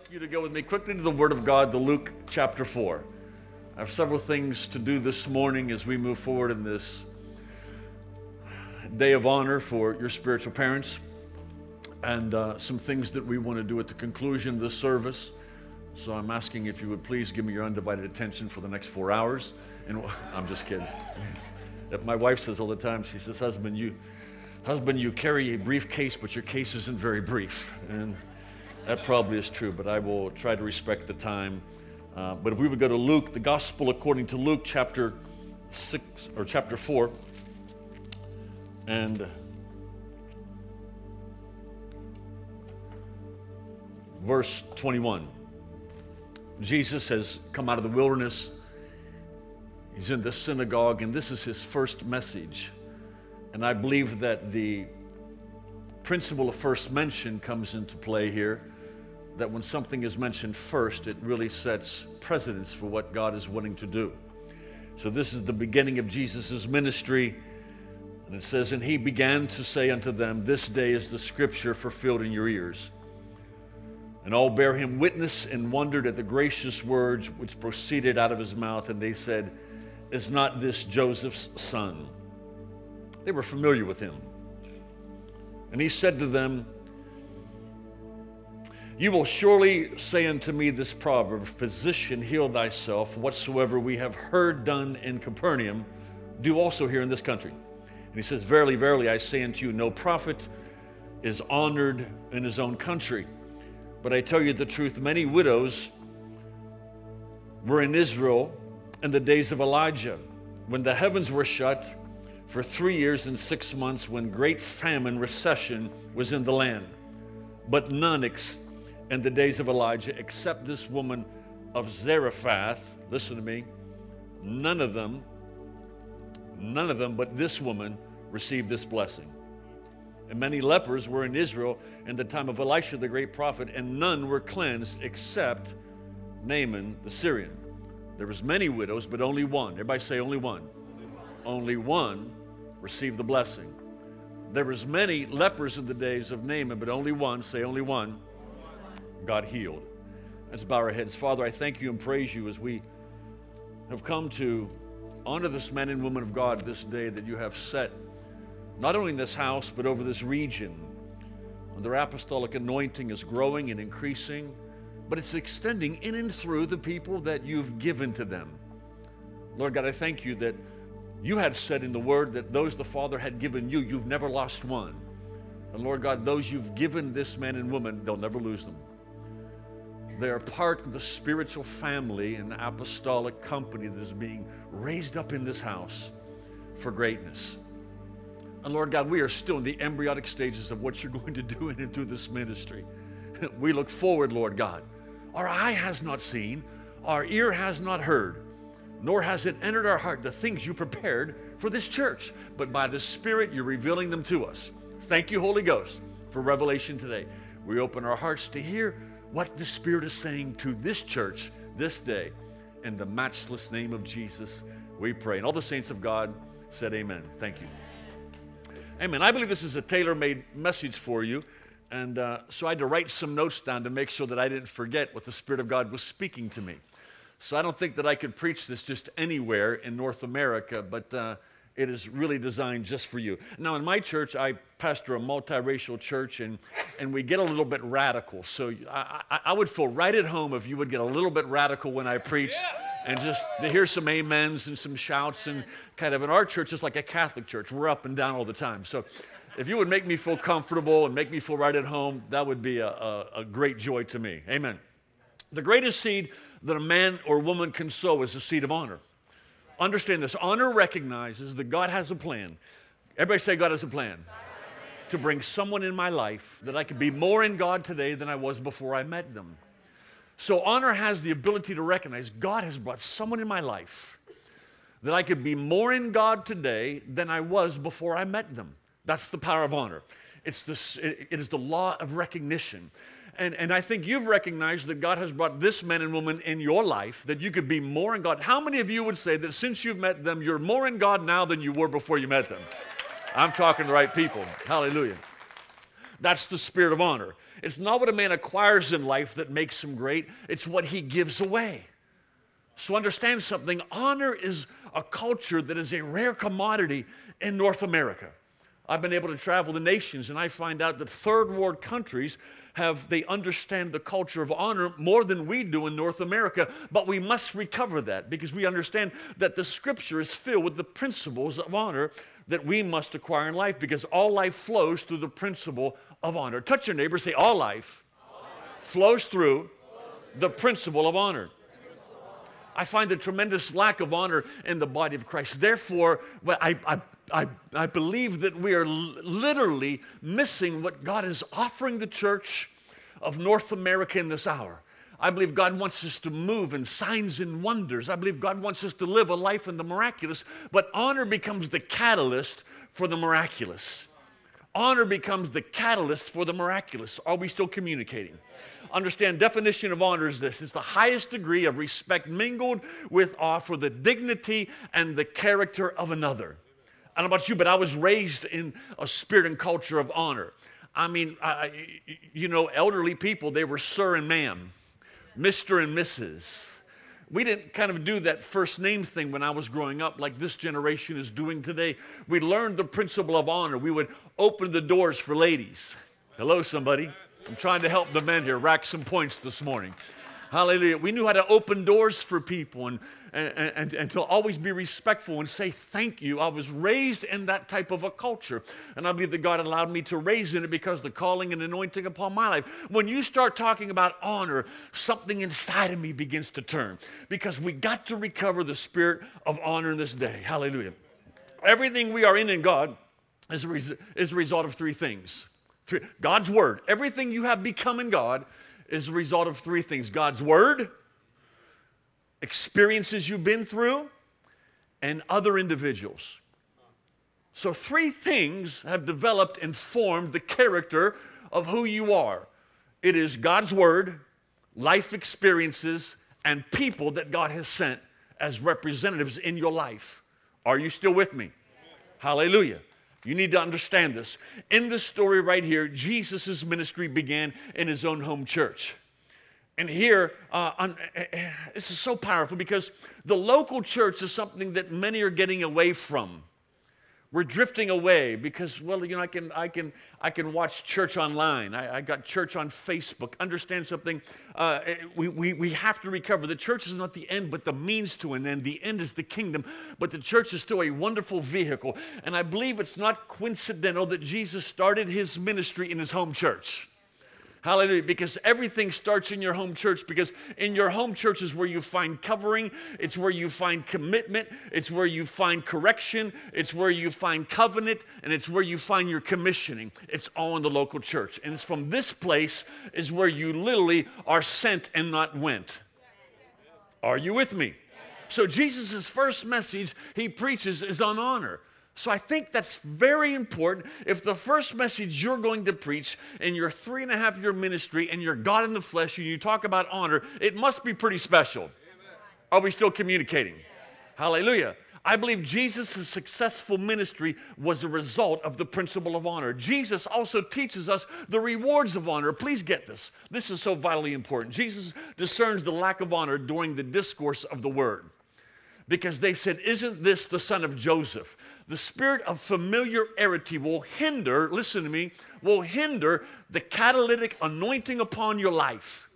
like you to go with me quickly to the Word of God, to Luke chapter 4. I have several things to do this morning as we move forward in this day of honor for your spiritual parents, and uh, some things that we want to do at the conclusion of this service. So I'm asking if you would please give me your undivided attention for the next four hours. And I'm just kidding. if My wife says all the time, she says, husband, you, husband, you carry a briefcase, but your case isn't very brief. And that probably is true, but I will try to respect the time. Uh, but if we would go to Luke, the Gospel according to Luke, chapter six or chapter four, and verse 21. Jesus has come out of the wilderness. He's in the synagogue, and this is his first message. And I believe that the principle of first mention comes into play here. That when something is mentioned first, it really sets precedence for what God is wanting to do. So, this is the beginning of Jesus' ministry. And it says, And he began to say unto them, This day is the scripture fulfilled in your ears. And all bare him witness and wondered at the gracious words which proceeded out of his mouth. And they said, Is not this Joseph's son? They were familiar with him. And he said to them, You will surely say unto me this proverb, Physician, heal thyself. Whatsoever we have heard done in Capernaum, do also here in this country. And he says, Verily, verily, I say unto you, no prophet is honored in his own country. But I tell you the truth, many widows were in Israel in the days of Elijah, when the heavens were shut for three years and six months, when great famine, recession was in the land. But none ex- in the days of Elijah, except this woman of Zarephath, listen to me, none of them, none of them, but this woman received this blessing. And many lepers were in Israel in the time of Elisha the great prophet, and none were cleansed except Naaman the Syrian. There was many widows, but only one. Everybody say only one. Only one received the blessing. There was many lepers in the days of Naaman, but only one, say only one, got healed. Let's bow our heads. Father, I thank you and praise you as we have come to honor this man and woman of God this day that you have set not only in this house, but over this region. And their apostolic anointing is growing and increasing, but it's extending in and through the people that you've given to them. Lord God, I thank you that you had said in the word that those the Father had given you, you've never lost one. And Lord God, those you've given this man and woman, they'll never lose them. They are part of the spiritual family and apostolic company that is being raised up in this house for greatness. And Lord God, we are still in the embryonic stages of what you're going to do in and through this ministry. We look forward, Lord God. Our eye has not seen, our ear has not heard, nor has it entered our heart the things you prepared for this church. But by the Spirit, you're revealing them to us. Thank you, Holy Ghost, for revelation today. We open our hearts to hear what the Spirit is saying to this church this day. In the matchless name of Jesus, we pray. And all the saints of God said, Amen. Thank you. Amen. I believe this is a tailor made message for you. And uh, so I had to write some notes down to make sure that I didn't forget what the Spirit of God was speaking to me. So I don't think that I could preach this just anywhere in North America, but uh, it is really designed just for you. Now, in my church, I pastor a multiracial church, and, and we get a little bit radical. So I, I, I would feel right at home if you would get a little bit radical when I preach. Yeah and just to hear some amens and some shouts and kind of in our church it's like a catholic church we're up and down all the time so if you would make me feel comfortable and make me feel right at home that would be a, a, a great joy to me amen the greatest seed that a man or woman can sow is a seed of honor understand this honor recognizes that god has a plan everybody say god has a plan to bring someone in my life that i could be more in god today than i was before i met them so, honor has the ability to recognize God has brought someone in my life that I could be more in God today than I was before I met them. That's the power of honor. It's the, it is the law of recognition. And, and I think you've recognized that God has brought this man and woman in your life that you could be more in God. How many of you would say that since you've met them, you're more in God now than you were before you met them? I'm talking the right people. Hallelujah. That's the spirit of honor. It's not what a man acquires in life that makes him great, it's what he gives away. So understand something honor is a culture that is a rare commodity in North America. I've been able to travel the nations and I find out that third world countries have they understand the culture of honor more than we do in North America, but we must recover that because we understand that the scripture is filled with the principles of honor that we must acquire in life because all life flows through the principle of honor. Touch your neighbor, say, All life, all life. flows through the principle of honor. I find a tremendous lack of honor in the body of Christ. Therefore, well, I, I, I, I believe that we are literally missing what God is offering the church of North America in this hour. I believe God wants us to move in signs and wonders. I believe God wants us to live a life in the miraculous, but honor becomes the catalyst for the miraculous. Honor becomes the catalyst for the miraculous. Are we still communicating? Understand, definition of honor is this it's the highest degree of respect mingled with awe for the dignity and the character of another. I don't know about you, but I was raised in a spirit and culture of honor. I mean, I, you know, elderly people, they were sir and ma'am. Mr. and Mrs. We didn't kind of do that first name thing when I was growing up like this generation is doing today. We learned the principle of honor. We would open the doors for ladies. Hello, somebody. I'm trying to help the men here rack some points this morning. Hallelujah. We knew how to open doors for people and, and, and, and, to always be respectful and say thank you. I was raised in that type of a culture. And I believe that God allowed me to raise in it because the calling and anointing upon my life. When you start talking about honor, something inside of me begins to turn because we got to recover the spirit of honor in this day. Hallelujah. Everything we are in in God is a, res- is a result of three things God's Word. Everything you have become in God is a result of three things God's Word, experiences you've been through, and other individuals. So, three things have developed and formed the character of who you are it is God's Word, life experiences, and people that God has sent as representatives in your life. Are you still with me? Hallelujah. You need to understand this. In this story right here, Jesus' ministry began in his own home church. And here, uh, on, uh, this is so powerful because the local church is something that many are getting away from. We're drifting away because, well, you know, I can, I can, I can watch church online. I, I got church on Facebook. Understand something? Uh, we, we, we have to recover. The church is not the end, but the means to an end. The end is the kingdom, but the church is still a wonderful vehicle. And I believe it's not coincidental that Jesus started his ministry in his home church. Hallelujah. Because everything starts in your home church, because in your home church is where you find covering, it's where you find commitment, it's where you find correction, it's where you find covenant, and it's where you find your commissioning. It's all in the local church. And it's from this place is where you literally are sent and not went. Are you with me? So Jesus' first message he preaches is on honor. So I think that's very important. If the first message you're going to preach in your three and a half year ministry and you're God in the flesh and you talk about honor, it must be pretty special. Amen. Are we still communicating? Yes. Hallelujah. I believe Jesus' successful ministry was a result of the principle of honor. Jesus also teaches us the rewards of honor. Please get this. This is so vitally important. Jesus discerns the lack of honor during the discourse of the word because they said, Isn't this the son of Joseph? The spirit of familiarity will hinder, listen to me, will hinder the catalytic anointing upon your life.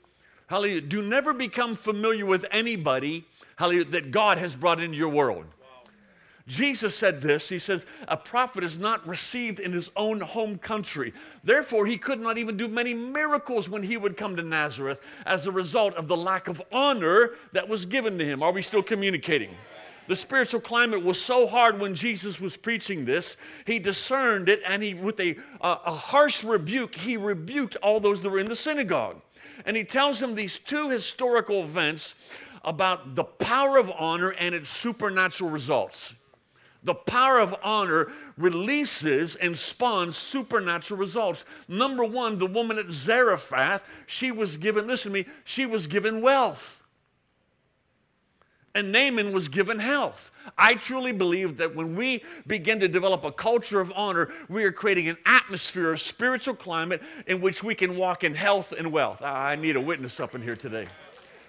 Hallelujah. Do never become familiar with anybody, hallelujah, that God has brought into your world. Jesus said this. He says, A prophet is not received in his own home country. Therefore, he could not even do many miracles when he would come to Nazareth as a result of the lack of honor that was given to him. Are we still communicating? The spiritual climate was so hard when Jesus was preaching this. He discerned it and he, with a, a harsh rebuke, he rebuked all those that were in the synagogue. And he tells them these two historical events about the power of honor and its supernatural results. The power of honor releases and spawns supernatural results. Number one, the woman at Zarephath, she was given, listen to me, she was given wealth. And Naaman was given health. I truly believe that when we begin to develop a culture of honor, we are creating an atmosphere, a spiritual climate in which we can walk in health and wealth. Ah, I need a witness up in here today.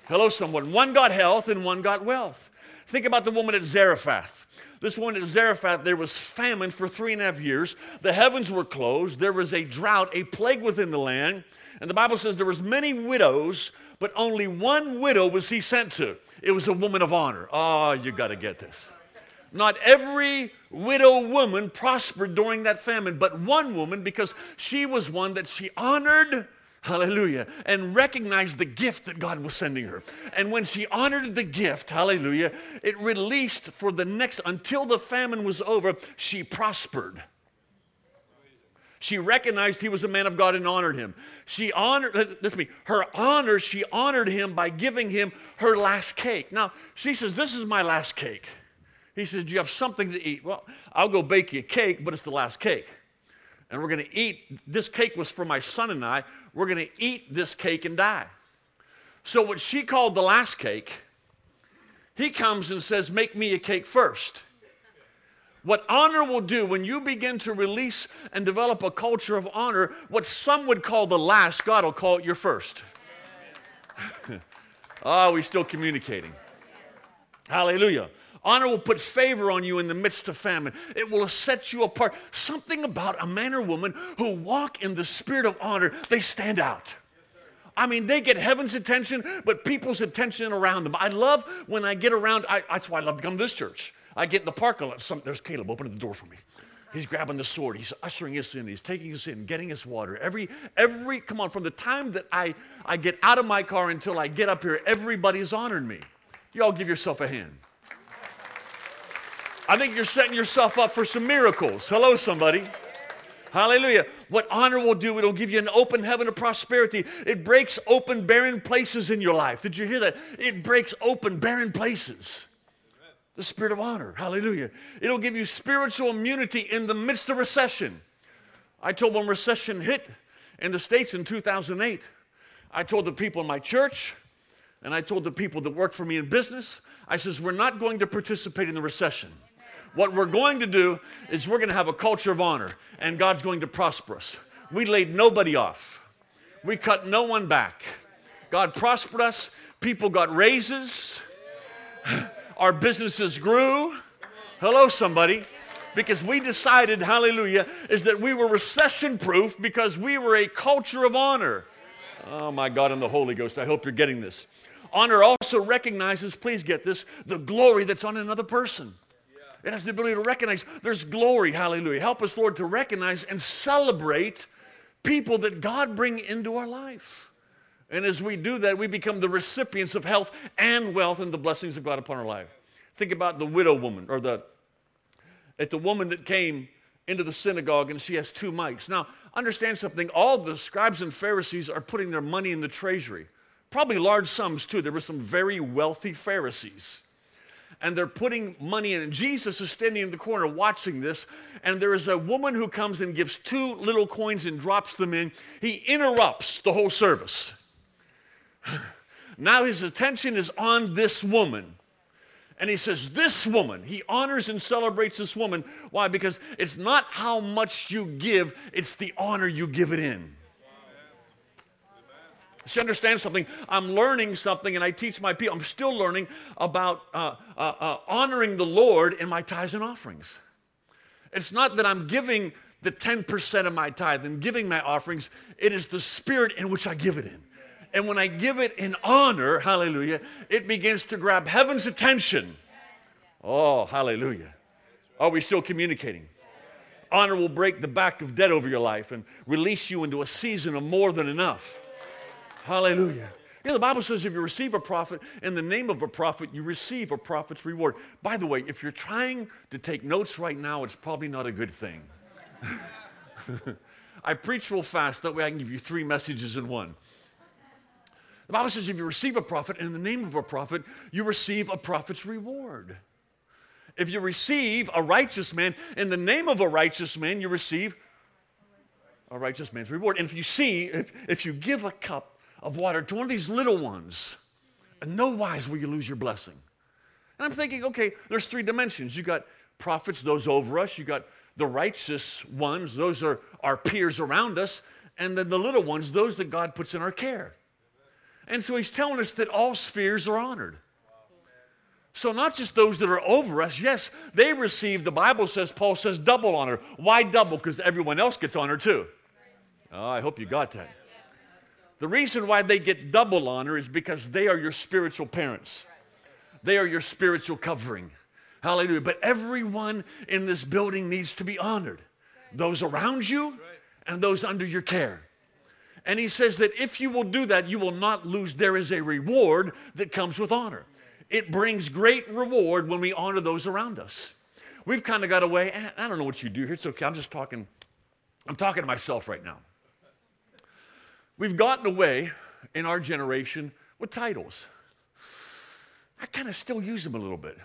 Hello, someone. One got health and one got wealth. Think about the woman at Zarephath. This woman at Zarephath, there was famine for three and a half years. The heavens were closed. There was a drought, a plague within the land. And the Bible says there was many widows, but only one widow was he sent to. It was a woman of honor. Oh, you got to get this. Not every widow woman prospered during that famine, but one woman because she was one that she honored hallelujah, and recognized the gift that God was sending her. And when she honored the gift, hallelujah, it released for the next, until the famine was over, she prospered. She recognized he was a man of God and honored him. She honored, listen me, her honor, she honored him by giving him her last cake. Now, she says, This is my last cake. He says, Do you have something to eat? Well, I'll go bake you a cake, but it's the last cake. And we're going to eat, this cake was for my son and I. We're going to eat this cake and die. So, what she called the last cake, he comes and says, Make me a cake first. What honor will do when you begin to release and develop a culture of honor, what some would call the last, God will call it your first. Ah, oh, we still communicating. Hallelujah. Honor will put favor on you in the midst of famine. It will set you apart. Something about a man or woman who walk in the spirit of honor, they stand out. I mean, they get heaven's attention, but people's attention around them. I love when I get around, I, that's why I love to come to this church. I get in the parking lot. Some, there's Caleb opening the door for me. He's grabbing the sword. He's ushering us in. He's taking us in, getting us water. Every, every, come on, from the time that I, I get out of my car until I get up here, everybody's honored me. Y'all give yourself a hand. I think you're setting yourself up for some miracles. Hello, somebody. Hallelujah. What honor will do, it'll give you an open heaven of prosperity. It breaks open barren places in your life. Did you hear that? It breaks open barren places. The spirit of honor. Hallelujah. It'll give you spiritual immunity in the midst of recession. I told when recession hit in the States in 2008, I told the people in my church, and I told the people that work for me in business, I says, we're not going to participate in the recession. What we're going to do is we're going to have a culture of honor, and God's going to prosper us. We laid nobody off, we cut no one back. God prospered us, people got raises, our businesses grew. Hello, somebody. Because we decided, hallelujah, is that we were recession proof because we were a culture of honor. Oh my God, and the Holy Ghost, I hope you're getting this. Honor also recognizes, please get this, the glory that's on another person. It has the ability to recognize there's glory. Hallelujah. Help us, Lord, to recognize and celebrate people that God bring into our life. And as we do that, we become the recipients of health and wealth and the blessings of God upon our life. Think about the widow woman or the at the woman that came into the synagogue and she has two mites. Now, understand something, all the scribes and Pharisees are putting their money in the treasury. Probably large sums too. There were some very wealthy Pharisees and they're putting money in. And Jesus is standing in the corner watching this, and there is a woman who comes and gives two little coins and drops them in. He interrupts the whole service. Now his attention is on this woman. And he says, This woman, he honors and celebrates this woman. Why? Because it's not how much you give, it's the honor you give it in. She understands something. I'm learning something, and I teach my people. I'm still learning about uh, uh, uh, honoring the Lord in my tithes and offerings. It's not that I'm giving the 10% of my tithe and giving my offerings, it is the spirit in which I give it in. And when I give it in honor, hallelujah, it begins to grab heaven's attention. Oh, hallelujah. Are we still communicating? Honor will break the back of debt over your life and release you into a season of more than enough. Hallelujah. Yeah, the Bible says if you receive a prophet in the name of a prophet, you receive a prophet's reward. By the way, if you're trying to take notes right now, it's probably not a good thing. I preach real fast, that way I can give you three messages in one. The Bible says if you receive a prophet in the name of a prophet, you receive a prophet's reward. If you receive a righteous man in the name of a righteous man, you receive a righteous man's reward. And if you see, if, if you give a cup of water to one of these little ones, and no wise will you lose your blessing. And I'm thinking, okay, there's three dimensions. You got prophets, those over us. You got the righteous ones, those are our peers around us. And then the little ones, those that God puts in our care. And so he's telling us that all spheres are honored. So, not just those that are over us, yes, they receive, the Bible says, Paul says, double honor. Why double? Because everyone else gets honor too. Oh, I hope you got that. The reason why they get double honor is because they are your spiritual parents, they are your spiritual covering. Hallelujah. But everyone in this building needs to be honored those around you and those under your care. And he says that if you will do that, you will not lose. There is a reward that comes with honor. It brings great reward when we honor those around us. We've kind of got away. I don't know what you do here. It's okay. I'm just talking. I'm talking to myself right now. We've gotten away in our generation with titles. I kind of still use them a little bit.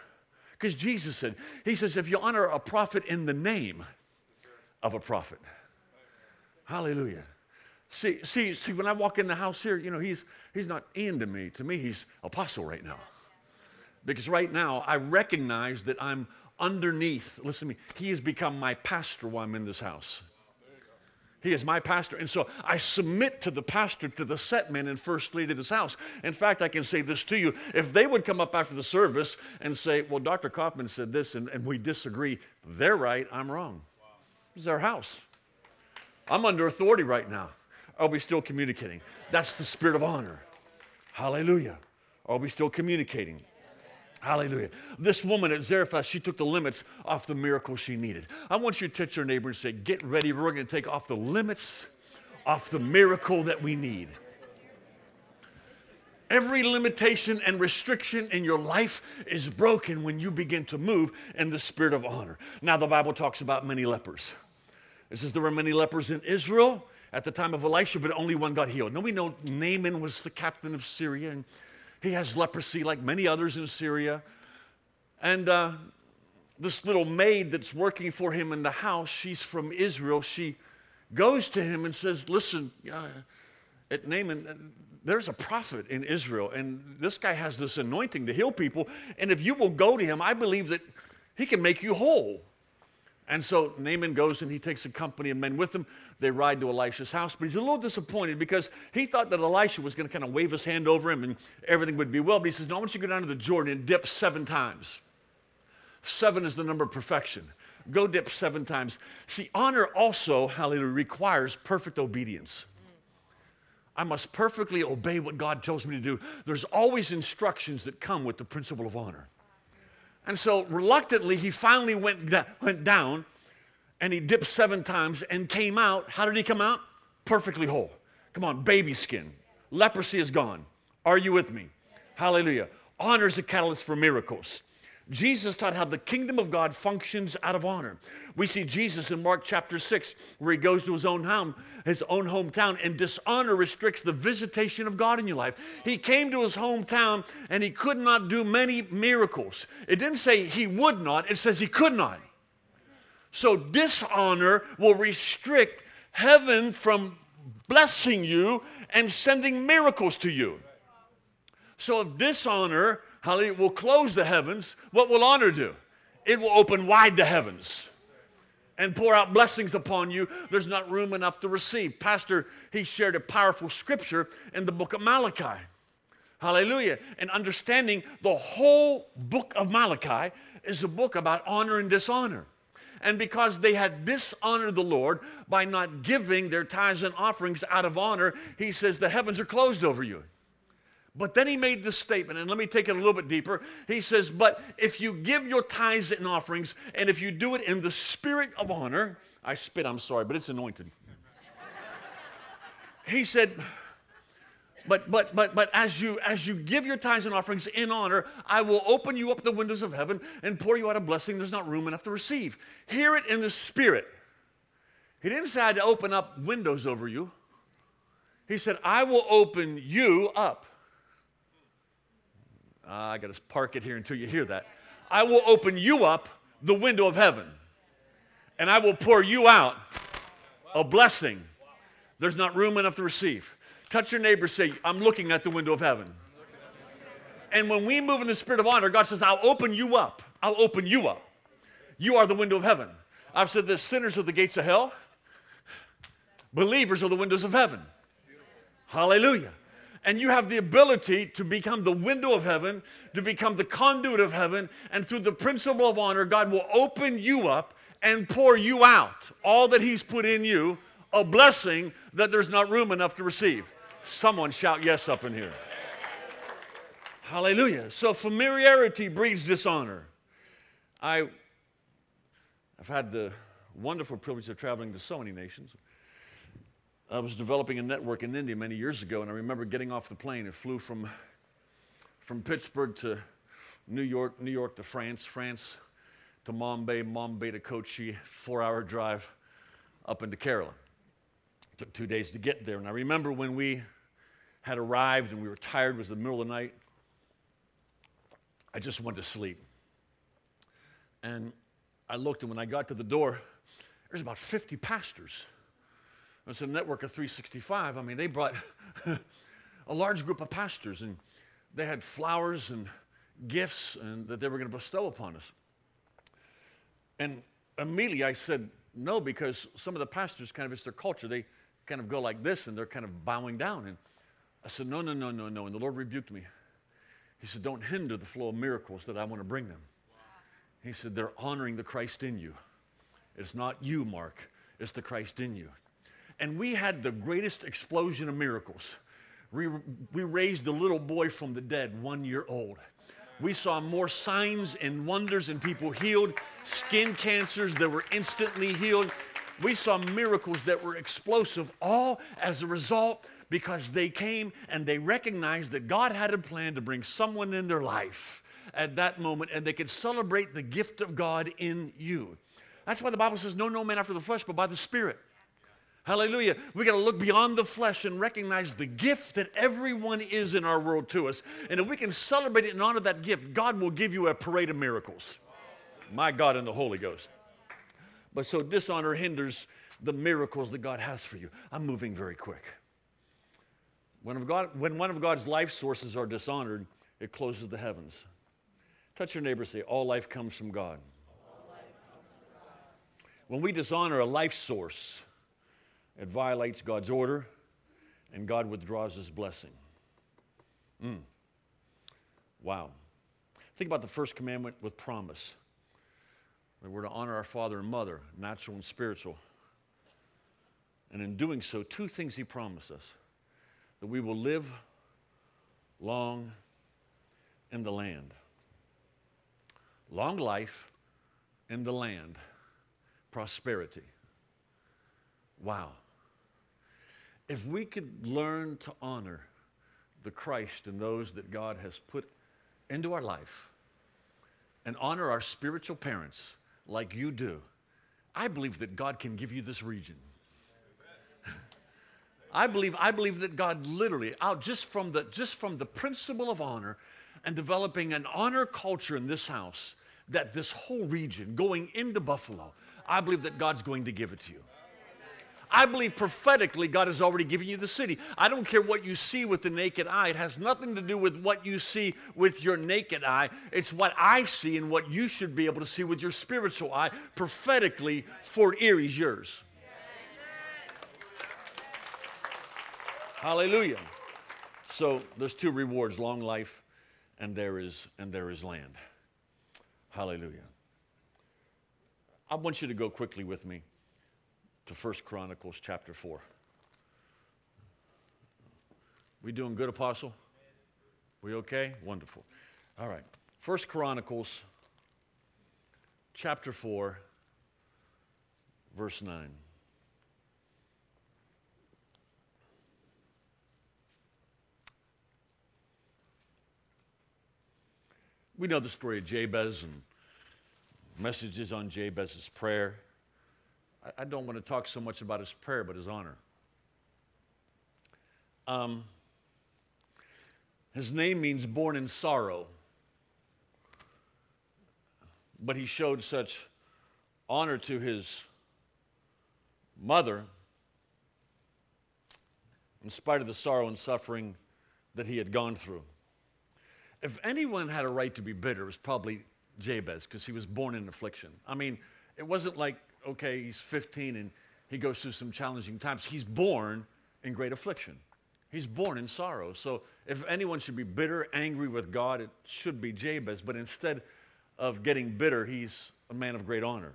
Because Jesus said, He says, if you honor a prophet in the name of a prophet. Hallelujah. See, see, see, when I walk in the house here, you know, he's, he's not Ian to me. To me, he's apostle right now. Because right now, I recognize that I'm underneath. Listen to me. He has become my pastor while I'm in this house. He is my pastor. And so I submit to the pastor, to the set men and first lady of this house. In fact, I can say this to you. If they would come up after the service and say, Well, Dr. Kaufman said this and, and we disagree, they're right, I'm wrong. This is our house. I'm under authority right now. Are we still communicating? That's the spirit of honor. Hallelujah. Are we still communicating? Hallelujah. This woman at Zarephath, she took the limits off the miracle she needed. I want you to touch your neighbor and say, Get ready, we're going to take off the limits off the miracle that we need. Every limitation and restriction in your life is broken when you begin to move in the spirit of honor. Now, the Bible talks about many lepers. It says there were many lepers in Israel at the time of Elisha, but only one got healed. Now we know Naaman was the captain of Syria, and he has leprosy like many others in Syria. And uh, this little maid that's working for him in the house, she's from Israel. She goes to him and says, Listen, uh, at Naaman, uh, there's a prophet in Israel, and this guy has this anointing to heal people. And if you will go to him, I believe that he can make you whole. And so Naaman goes and he takes a company of men with him. They ride to Elisha's house, but he's a little disappointed because he thought that Elisha was going to kind of wave his hand over him and everything would be well. But he says, No, I want you to go down to the Jordan and dip seven times. Seven is the number of perfection. Go dip seven times. See, honor also, hallelujah, requires perfect obedience. I must perfectly obey what God tells me to do. There's always instructions that come with the principle of honor. And so reluctantly, he finally went, went down and he dipped seven times and came out. How did he come out? Perfectly whole. Come on, baby skin. Leprosy is gone. Are you with me? Hallelujah. Honor is a catalyst for miracles. Jesus taught how the kingdom of God functions out of honor. We see Jesus in Mark chapter 6, where he goes to his own home, his own hometown, and dishonor restricts the visitation of God in your life. He came to his hometown and he could not do many miracles. It didn't say he would not, it says he could not. So dishonor will restrict heaven from blessing you and sending miracles to you. So if dishonor hallelujah, will close the heavens, what will honor do? It will open wide the heavens and pour out blessings upon you. There's not room enough to receive. Pastor, he shared a powerful scripture in the book of Malachi. Hallelujah. And understanding the whole book of Malachi is a book about honor and dishonor. And because they had dishonored the Lord by not giving their tithes and offerings out of honor, he says the heavens are closed over you. But then he made this statement, and let me take it a little bit deeper. He says, But if you give your tithes and offerings, and if you do it in the spirit of honor, I spit, I'm sorry, but it's anointed. he said, but but but but as you as you give your tithes and offerings in honor, I will open you up the windows of heaven and pour you out a blessing there's not room enough to receive. Hear it in the spirit. He didn't say I had to open up windows over you. He said, I will open you up. Uh, I got to park it here until you hear that. I will open you up the window of heaven, and I will pour you out a blessing. There's not room enough to receive. Touch your neighbor, say, I'm looking at the window of heaven. And when we move in the spirit of honor, God says, I'll open you up. I'll open you up. You are the window of heaven. I've said this sinners are the gates of hell, believers are the windows of heaven. Hallelujah. And you have the ability to become the window of heaven, to become the conduit of heaven, and through the principle of honor, God will open you up and pour you out all that He's put in you, a blessing that there's not room enough to receive. Someone shout yes up in here. Hallelujah. So familiarity breeds dishonor. I, I've had the wonderful privilege of traveling to so many nations. I was developing a network in India many years ago, and I remember getting off the plane. It flew from, from Pittsburgh to New York, New York to France, France to Mumbai, Mumbai to Kochi, four hour drive up into Kerala. It took two days to get there. And I remember when we had arrived and we were tired, it was the middle of the night. I just wanted to sleep. And I looked, and when I got to the door, there's about 50 pastors. It's a network of 365. I mean, they brought a large group of pastors, and they had flowers and gifts and that they were going to bestow upon us. And immediately I said no because some of the pastors kind of it's their culture. They kind of go like this and they're kind of bowing down. And I said, no, no, no, no, no. And the Lord rebuked me. He said, don't hinder the flow of miracles that I want to bring them. He said, they're honoring the Christ in you. It's not you, Mark, it's the Christ in you. And we had the greatest explosion of miracles. We, we raised a little boy from the dead, one year old. We saw more signs and wonders and people healed, skin cancers that were instantly healed. We saw miracles that were explosive, all as a result because they came and they recognized that God had a plan to bring someone in their life at that moment and they could celebrate the gift of God in you. That's why the Bible says, No, no man after the flesh, but by the Spirit. Hallelujah. We got to look beyond the flesh and recognize the gift that everyone is in our world to us. And if we can celebrate it and honor that gift, God will give you a parade of miracles. My God and the Holy Ghost. But so dishonor hinders the miracles that God has for you. I'm moving very quick. When, God, when one of God's life sources are dishonored, it closes the heavens. Touch your neighbor say, All life comes from God. When we dishonor a life source, it violates God's order and God withdraws his blessing. Mm. Wow. Think about the first commandment with promise. That we're to honor our father and mother, natural and spiritual. And in doing so, two things he promised us that we will live long in the land. Long life in the land, prosperity. Wow. If we could learn to honor the Christ and those that God has put into our life and honor our spiritual parents like you do, I believe that God can give you this region. I believe, I believe that God literally, out just from the just from the principle of honor and developing an honor culture in this house, that this whole region going into Buffalo, I believe that God's going to give it to you. I believe prophetically God has already given you the city. I don't care what you see with the naked eye. It has nothing to do with what you see with your naked eye. It's what I see and what you should be able to see with your spiritual eye. Prophetically, Fort Erie's yours. Hallelujah. So there's two rewards, long life and there is and there is land. Hallelujah. I want you to go quickly with me to 1 Chronicles chapter 4. We doing good, Apostle? We okay? Wonderful. All right. 1 Chronicles chapter 4, verse 9. We know the story of Jabez and messages on Jabez's prayer. I, don't want to talk so much about his prayer, but his honor. Um, his name means born in sorrow. But he showed such honor to his mother, in spite of the sorrow and suffering that he had gone through. if anyone had a right to be bitter, it was probably Jabez because he was born in affliction. I mean, it wasn't like, okay, he's 15 and he goes through some challenging times. He's born in great affliction. He's born in sorrow. So if anyone should be bitter, angry with God, it should be Jabez. But instead of getting bitter, he's a man of great honor.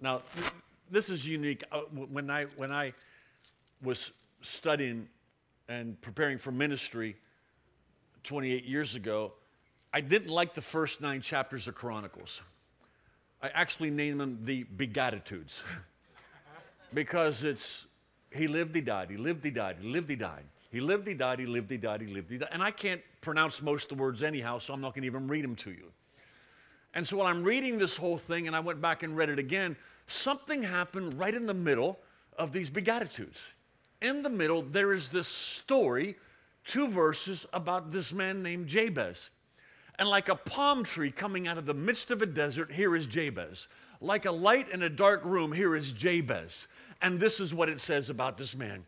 Now, this is unique. Uh, when I, when I was studying and preparing for ministry 28 years ago, I didn't like the first nine chapters of Chronicles. I actually named them the Begatitudes because it's he lived, he died, he lived, he died, he lived, he died. He lived, he died, he lived, he died, he lived, he died. And I can't pronounce most of the words anyhow, so I'm not going to even read them to you. And so while I'm reading this whole thing, and I went back and read it again, something happened right in the middle of these Begatitudes. In the middle, there is this story, two verses about this man named Jabez. And like a palm tree coming out of the midst of a desert, here is Jabez. Like a light in a dark room, here is Jabez. And this is what it says about this man.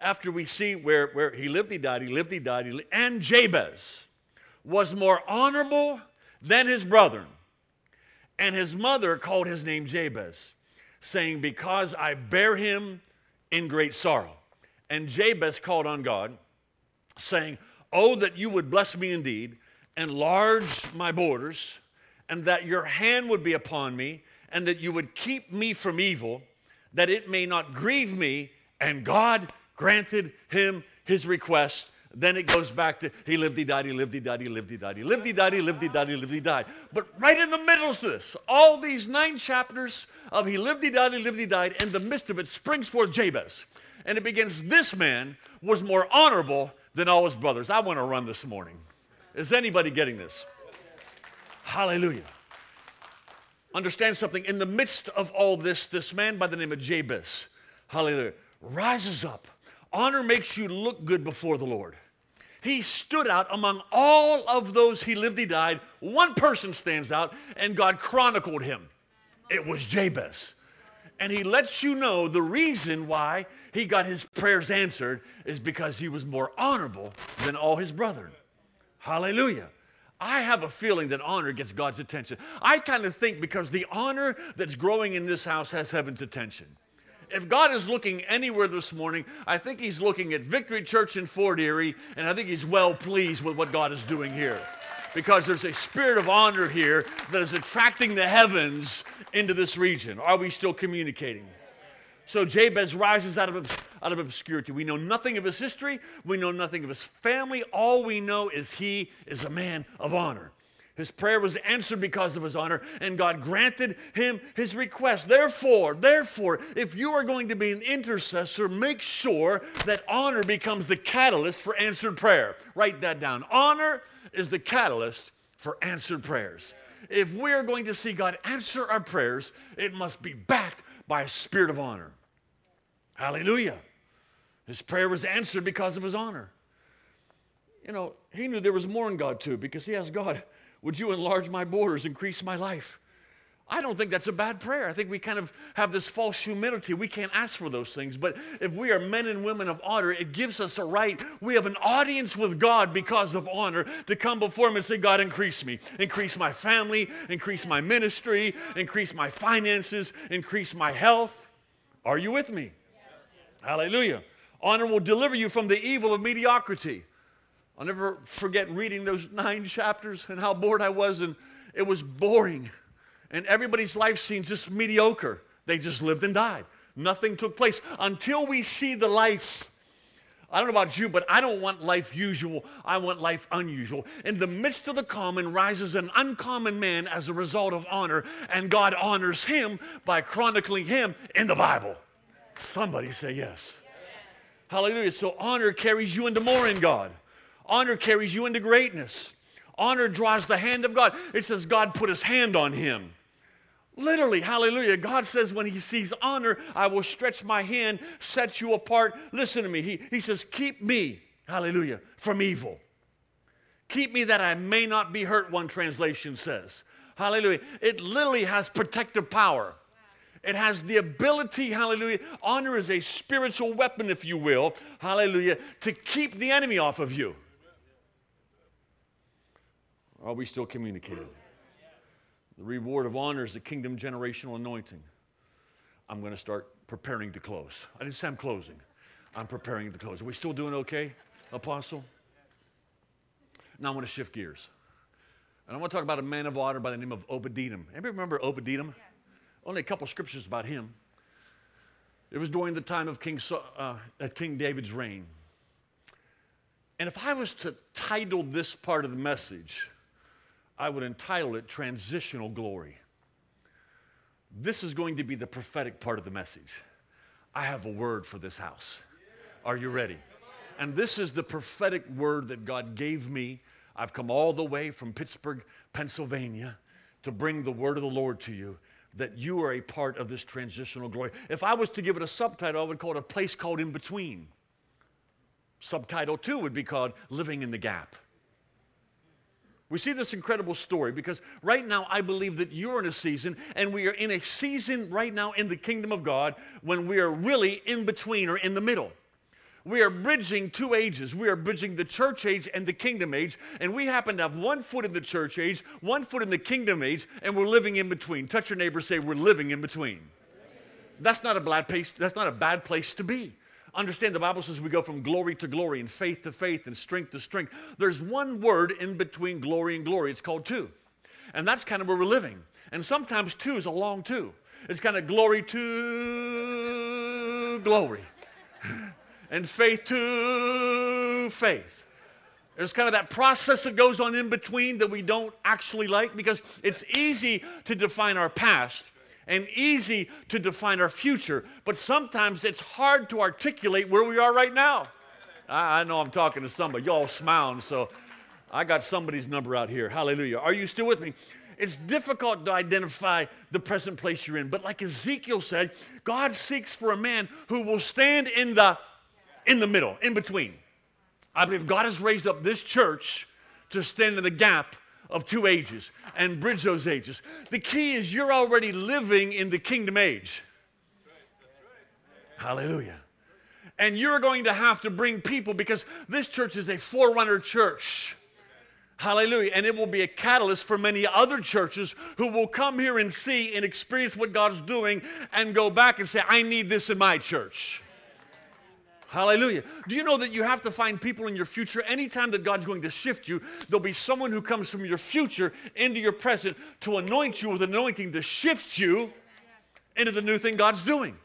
After we see where, where he lived, he died, he lived, he died, he and Jabez was more honorable than his brethren. And his mother called his name Jabez, saying, Because I bear him in great sorrow. And Jabez called on God, saying, Oh, that you would bless me indeed, enlarge my borders, and that your hand would be upon me, and that you would keep me from evil, that it may not grieve me. And God granted him his request. Then it goes back to he lived, he died, he lived, he died, he lived, he died, he lived, he died, he lived, he died, he lived, he died. But right in the middle of this, all these nine chapters of he lived, he died, he lived, he died, in the midst of it springs forth Jabez. And it begins, this man was more honorable than all his brothers. I want to run this morning. Is anybody getting this? Hallelujah. Understand something. In the midst of all this, this man by the name of Jabez, hallelujah, rises up. Honor makes you look good before the Lord. He stood out among all of those he lived, he died. One person stands out, and God chronicled him. It was Jabez. And he lets you know the reason why he got his prayers answered is because he was more honorable than all his brethren. Hallelujah. I have a feeling that honor gets God's attention. I kind of think because the honor that's growing in this house has heaven's attention. If God is looking anywhere this morning, I think He's looking at Victory Church in Fort Erie, and I think He's well pleased with what God is doing here. Because there's a spirit of honor here that is attracting the heavens into this region. Are we still communicating? So Jabez rises out of, out of obscurity. We know nothing of his history. We know nothing of his family. All we know is he is a man of honor. His prayer was answered because of his honor, and God granted him his request. Therefore, therefore, if you are going to be an intercessor, make sure that honor becomes the catalyst for answered prayer. Write that down. Honor is the catalyst for answered prayers. If we are going to see God answer our prayers, it must be backed by a spirit of honor. Hallelujah. His prayer was answered because of his honor. You know, he knew there was more in God too because he asked God, Would you enlarge my borders, increase my life? I don't think that's a bad prayer. I think we kind of have this false humility. We can't ask for those things. But if we are men and women of honor, it gives us a right. We have an audience with God because of honor to come before Him and say, God, increase me, increase my family, increase my ministry, increase my finances, increase my health. Are you with me? Hallelujah. Honor will deliver you from the evil of mediocrity. I'll never forget reading those nine chapters and how bored I was, and it was boring. And everybody's life seems just mediocre. They just lived and died. Nothing took place until we see the life. I don't know about you, but I don't want life usual. I want life unusual. In the midst of the common rises an uncommon man as a result of honor, and God honors him by chronicling him in the Bible. Somebody say yes. Hallelujah. So honor carries you into more in God. Honor carries you into greatness. Honor draws the hand of God. It says God put his hand on him. Literally, hallelujah. God says, when he sees honor, I will stretch my hand, set you apart. Listen to me. He, he says, Keep me, hallelujah, from evil. Keep me that I may not be hurt, one translation says. Hallelujah. It literally has protective power. It has the ability, hallelujah. Honor is a spiritual weapon, if you will, hallelujah, to keep the enemy off of you. Are we still communicating? The reward of honor is the kingdom generational anointing. I'm going to start preparing to close. I didn't say I'm closing. I'm preparing to close. Are we still doing okay, Apostle? Now I want to shift gears. And I want to talk about a man of honor by the name of Obed-Edom. Anybody remember Obed-Edom? Yes. Only a couple scriptures about him. It was during the time of King, uh, King David's reign. And if I was to title this part of the message, I would entitle it Transitional Glory. This is going to be the prophetic part of the message. I have a word for this house. Are you ready? And this is the prophetic word that God gave me. I've come all the way from Pittsburgh, Pennsylvania to bring the word of the Lord to you that you are a part of this transitional glory. If I was to give it a subtitle, I would call it a place called in between. Subtitle two would be called Living in the Gap. We see this incredible story because right now I believe that you're in a season, and we are in a season right now in the kingdom of God when we are really in between or in the middle. We are bridging two ages. We are bridging the church age and the kingdom age, and we happen to have one foot in the church age, one foot in the kingdom age, and we're living in between. Touch your neighbor, say, We're living in between. That's not a bad place, that's not a bad place to be. Understand the Bible says we go from glory to glory and faith to faith and strength to strength. There's one word in between glory and glory. It's called two. And that's kind of where we're living. And sometimes two is a long two. It's kind of glory to glory and faith to faith. There's kind of that process that goes on in between that we don't actually like because it's easy to define our past and easy to define our future, but sometimes it's hard to articulate where we are right now. I, know I'm talking to somebody. Y'all smiling, so I got somebody's number out here. Hallelujah. Are you still with me? It's difficult to identify the present place you're in, but like Ezekiel said, God seeks for a man who will stand in the in the middle, in between. I believe God has raised up this church to stand in the gap of two ages and bridge those ages. The key is you're already living in the kingdom age. Hallelujah. And you're going to have to bring people because this church is a forerunner church. Hallelujah. And it will be a catalyst for many other churches who will come here and see and experience what God's doing and go back and say, I need this in my church. Hallelujah. Do you know that you have to find people in your future? Anytime that God's going to shift you, there'll be someone who comes from your future into your present to anoint you with anointing to shift you into the new thing God's doing.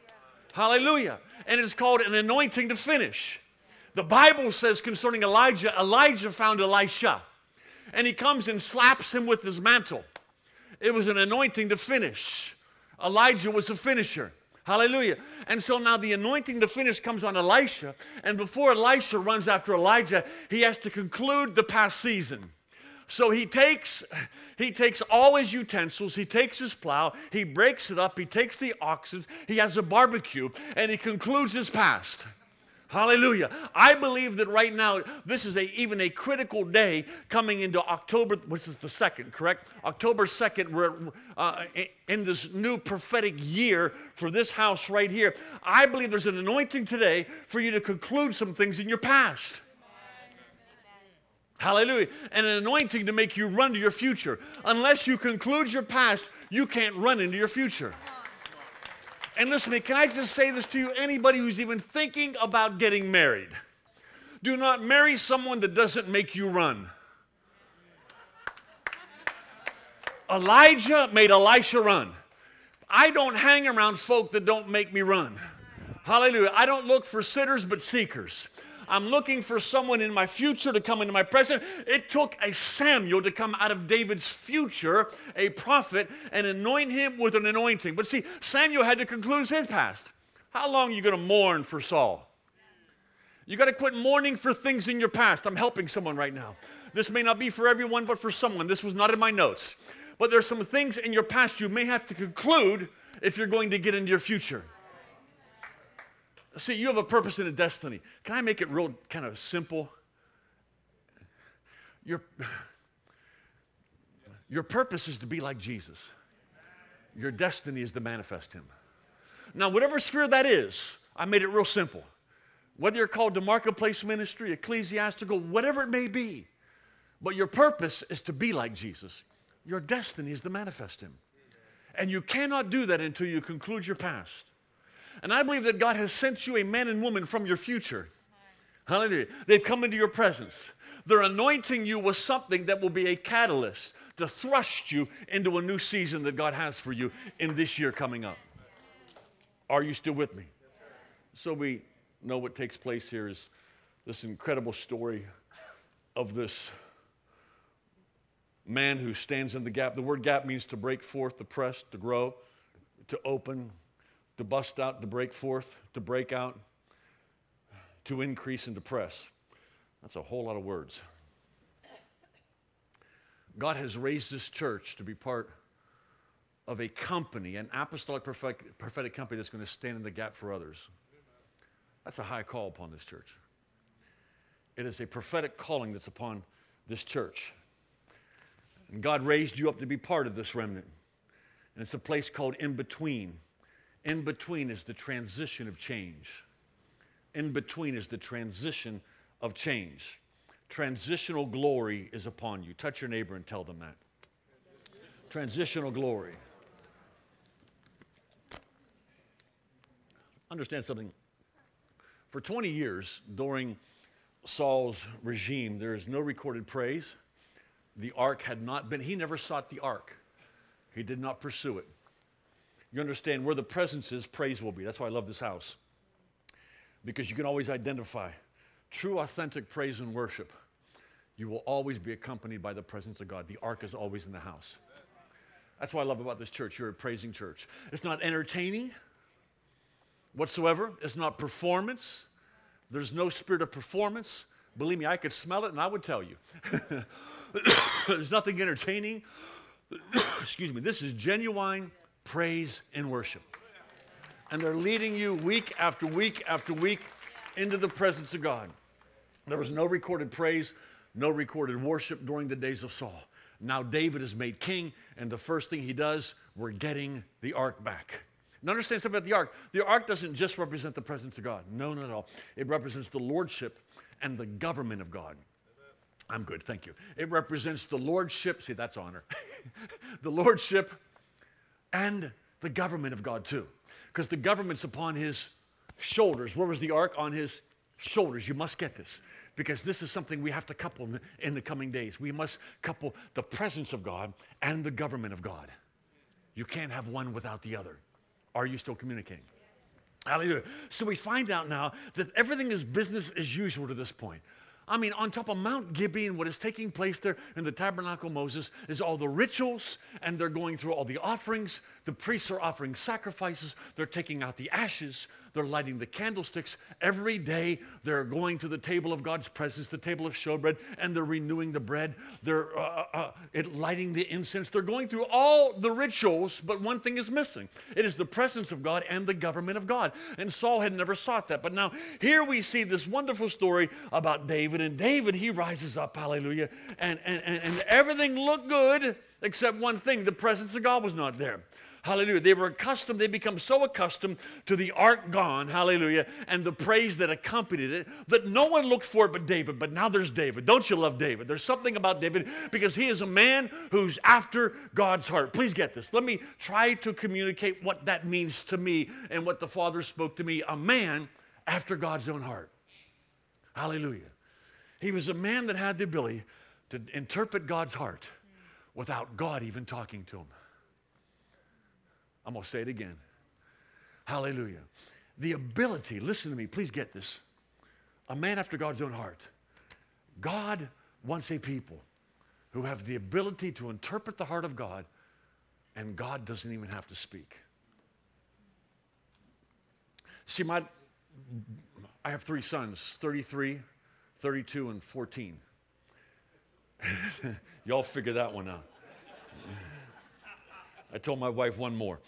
Hallelujah. And it's called an anointing to finish. The Bible says concerning Elijah, Elijah found Elisha, and he comes and slaps him with his mantle. It was an anointing to finish. Elijah was a finisher. Hallelujah. And so now the anointing to finish comes on Elisha. And before Elisha runs after Elijah, he has to conclude the past season. So he takes, he takes all his utensils, he takes his plow, he breaks it up, he takes the oxen, he has a barbecue, and he concludes his past. Hallelujah. I believe that right now, this is a, even a critical day coming into October, which is the second, correct? October 2nd, we're uh, in this new prophetic year for this house right here. I believe there's an anointing today for you to conclude some things in your past. Hallelujah. And an anointing to make you run to your future. Unless you conclude your past, you can't run into your future. And listen to me, can I just say this to you? Anybody who's even thinking about getting married, do not marry someone that doesn't make you run. Elijah made Elisha run. I don't hang around folk that don't make me run. Hallelujah. I don't look for sitters but seekers. I'm looking for someone in my future to come into my present. It took a Samuel to come out of David's future, a prophet, and anoint him with an anointing. But see, Samuel had to conclude his past. How long are you going to mourn for Saul? You got to quit mourning for things in your past. I'm helping someone right now. This may not be for everyone, but for someone. This was not in my notes. But there's some things in your past you may have to conclude if you're going to get into your future. See, you have a purpose and a destiny. Can I make it real kind of simple? Your, your purpose is to be like Jesus. Your destiny is to manifest Him. Now, whatever sphere that is, I made it real simple. Whether you're called to marketplace ministry, ecclesiastical, whatever it may be, But your purpose is to be like Jesus. Your destiny is to manifest Him. And you cannot do that until you conclude your past. And I believe that God has sent you a man and woman from your future. Hallelujah. They've come into your presence. They're anointing you with something that will be a catalyst to thrust you into a new season that God has for you in this year coming up. Are you still with me? So we know what takes place here is this incredible story of this man who stands in the gap. The word gap means to break forth, to press, to grow, to open, to bust out, to break forth, to break out, to increase, and to press. That's a whole lot of words. God has raised this church to be part of a company, an apostolic prophetic, prophetic company that's going to stand in the gap for others. That's a high call upon this church. It is a prophetic calling that's upon this church. And God raised you up to be part of this remnant. And it's a place called in between. In between is the transition of change. In between is the transition of change. Transitional glory is upon you. Touch your neighbor and tell them that. Transitional glory. Understand something. For 20 years during Saul's regime, there is no recorded praise the ark had not been, he never sought the ark. He did not pursue it. You understand where the presence is, praise will be. That's why I love this house. Because you can always identify true, authentic praise and worship. You will always be accompanied by the presence of God. The ark is always in the house. That's what I love about this church. You're a praising church. It's not entertaining whatsoever, it's not performance. There's no spirit of performance. Believe me, I could smell it and I would tell you. There's nothing entertaining. Excuse me. This is genuine praise and worship. And they're leading you week after week after week into the presence of God. There was no recorded praise, no recorded worship during the days of Saul. Now David is made king, and the first thing he does, we're getting the ark back. Now understand something about the ark. The ark doesn't just represent the presence of God. No, no, no. It represents the lordship and the government of God. I'm good, thank you. It represents the lordship, see, that's honor. the lordship and the government of God, too. Because the government's upon his shoulders. Where was the ark? On his shoulders. You must get this. Because this is something we have to couple in the, coming days. We must couple the presence of God and the government of God. You can't have one without the other. Are you still communicating? Hallelujah. So we find out now that everything is business as usual to this point. I mean, on top of Mount Gibeon, what is taking place there in the tabernacle Moses is all the rituals, and they're going through all the offerings. The priests are offering sacrifices. They're taking out the ashes. They're lighting the candlesticks. Every day, they're going to the table of God's presence, the table of showbread, and they're renewing the bread. They're uh, uh, uh lighting the incense. They're going through all the rituals, but one thing is missing it is the presence of God and the government of God. And Saul had never sought that. But now, here we see this wonderful story about David. And David, he rises up, hallelujah, and, and, and everything looked good except one thing the presence of God was not there. Hallelujah. They were accustomed, they become so accustomed to the ark gone, hallelujah, and the praise that accompanied it that no one looked for it but David. But now there's David. Don't you love David? There's something about David because he is a man who's after God's heart. Please get this. Let me try to communicate what that means to me and what the Father spoke to me. A man after God's own heart. Hallelujah. He was a man that had the ability to interpret God's heart without God even talking to him. I'm going to say it again. Hallelujah. The ability, listen to me, please get this. A man after God's own heart. God wants a people who have the ability to interpret the heart of God, and God doesn't even have to speak. See, my, I have three sons 33, 32, and 14. Y'all figure that one out. I told my wife one more.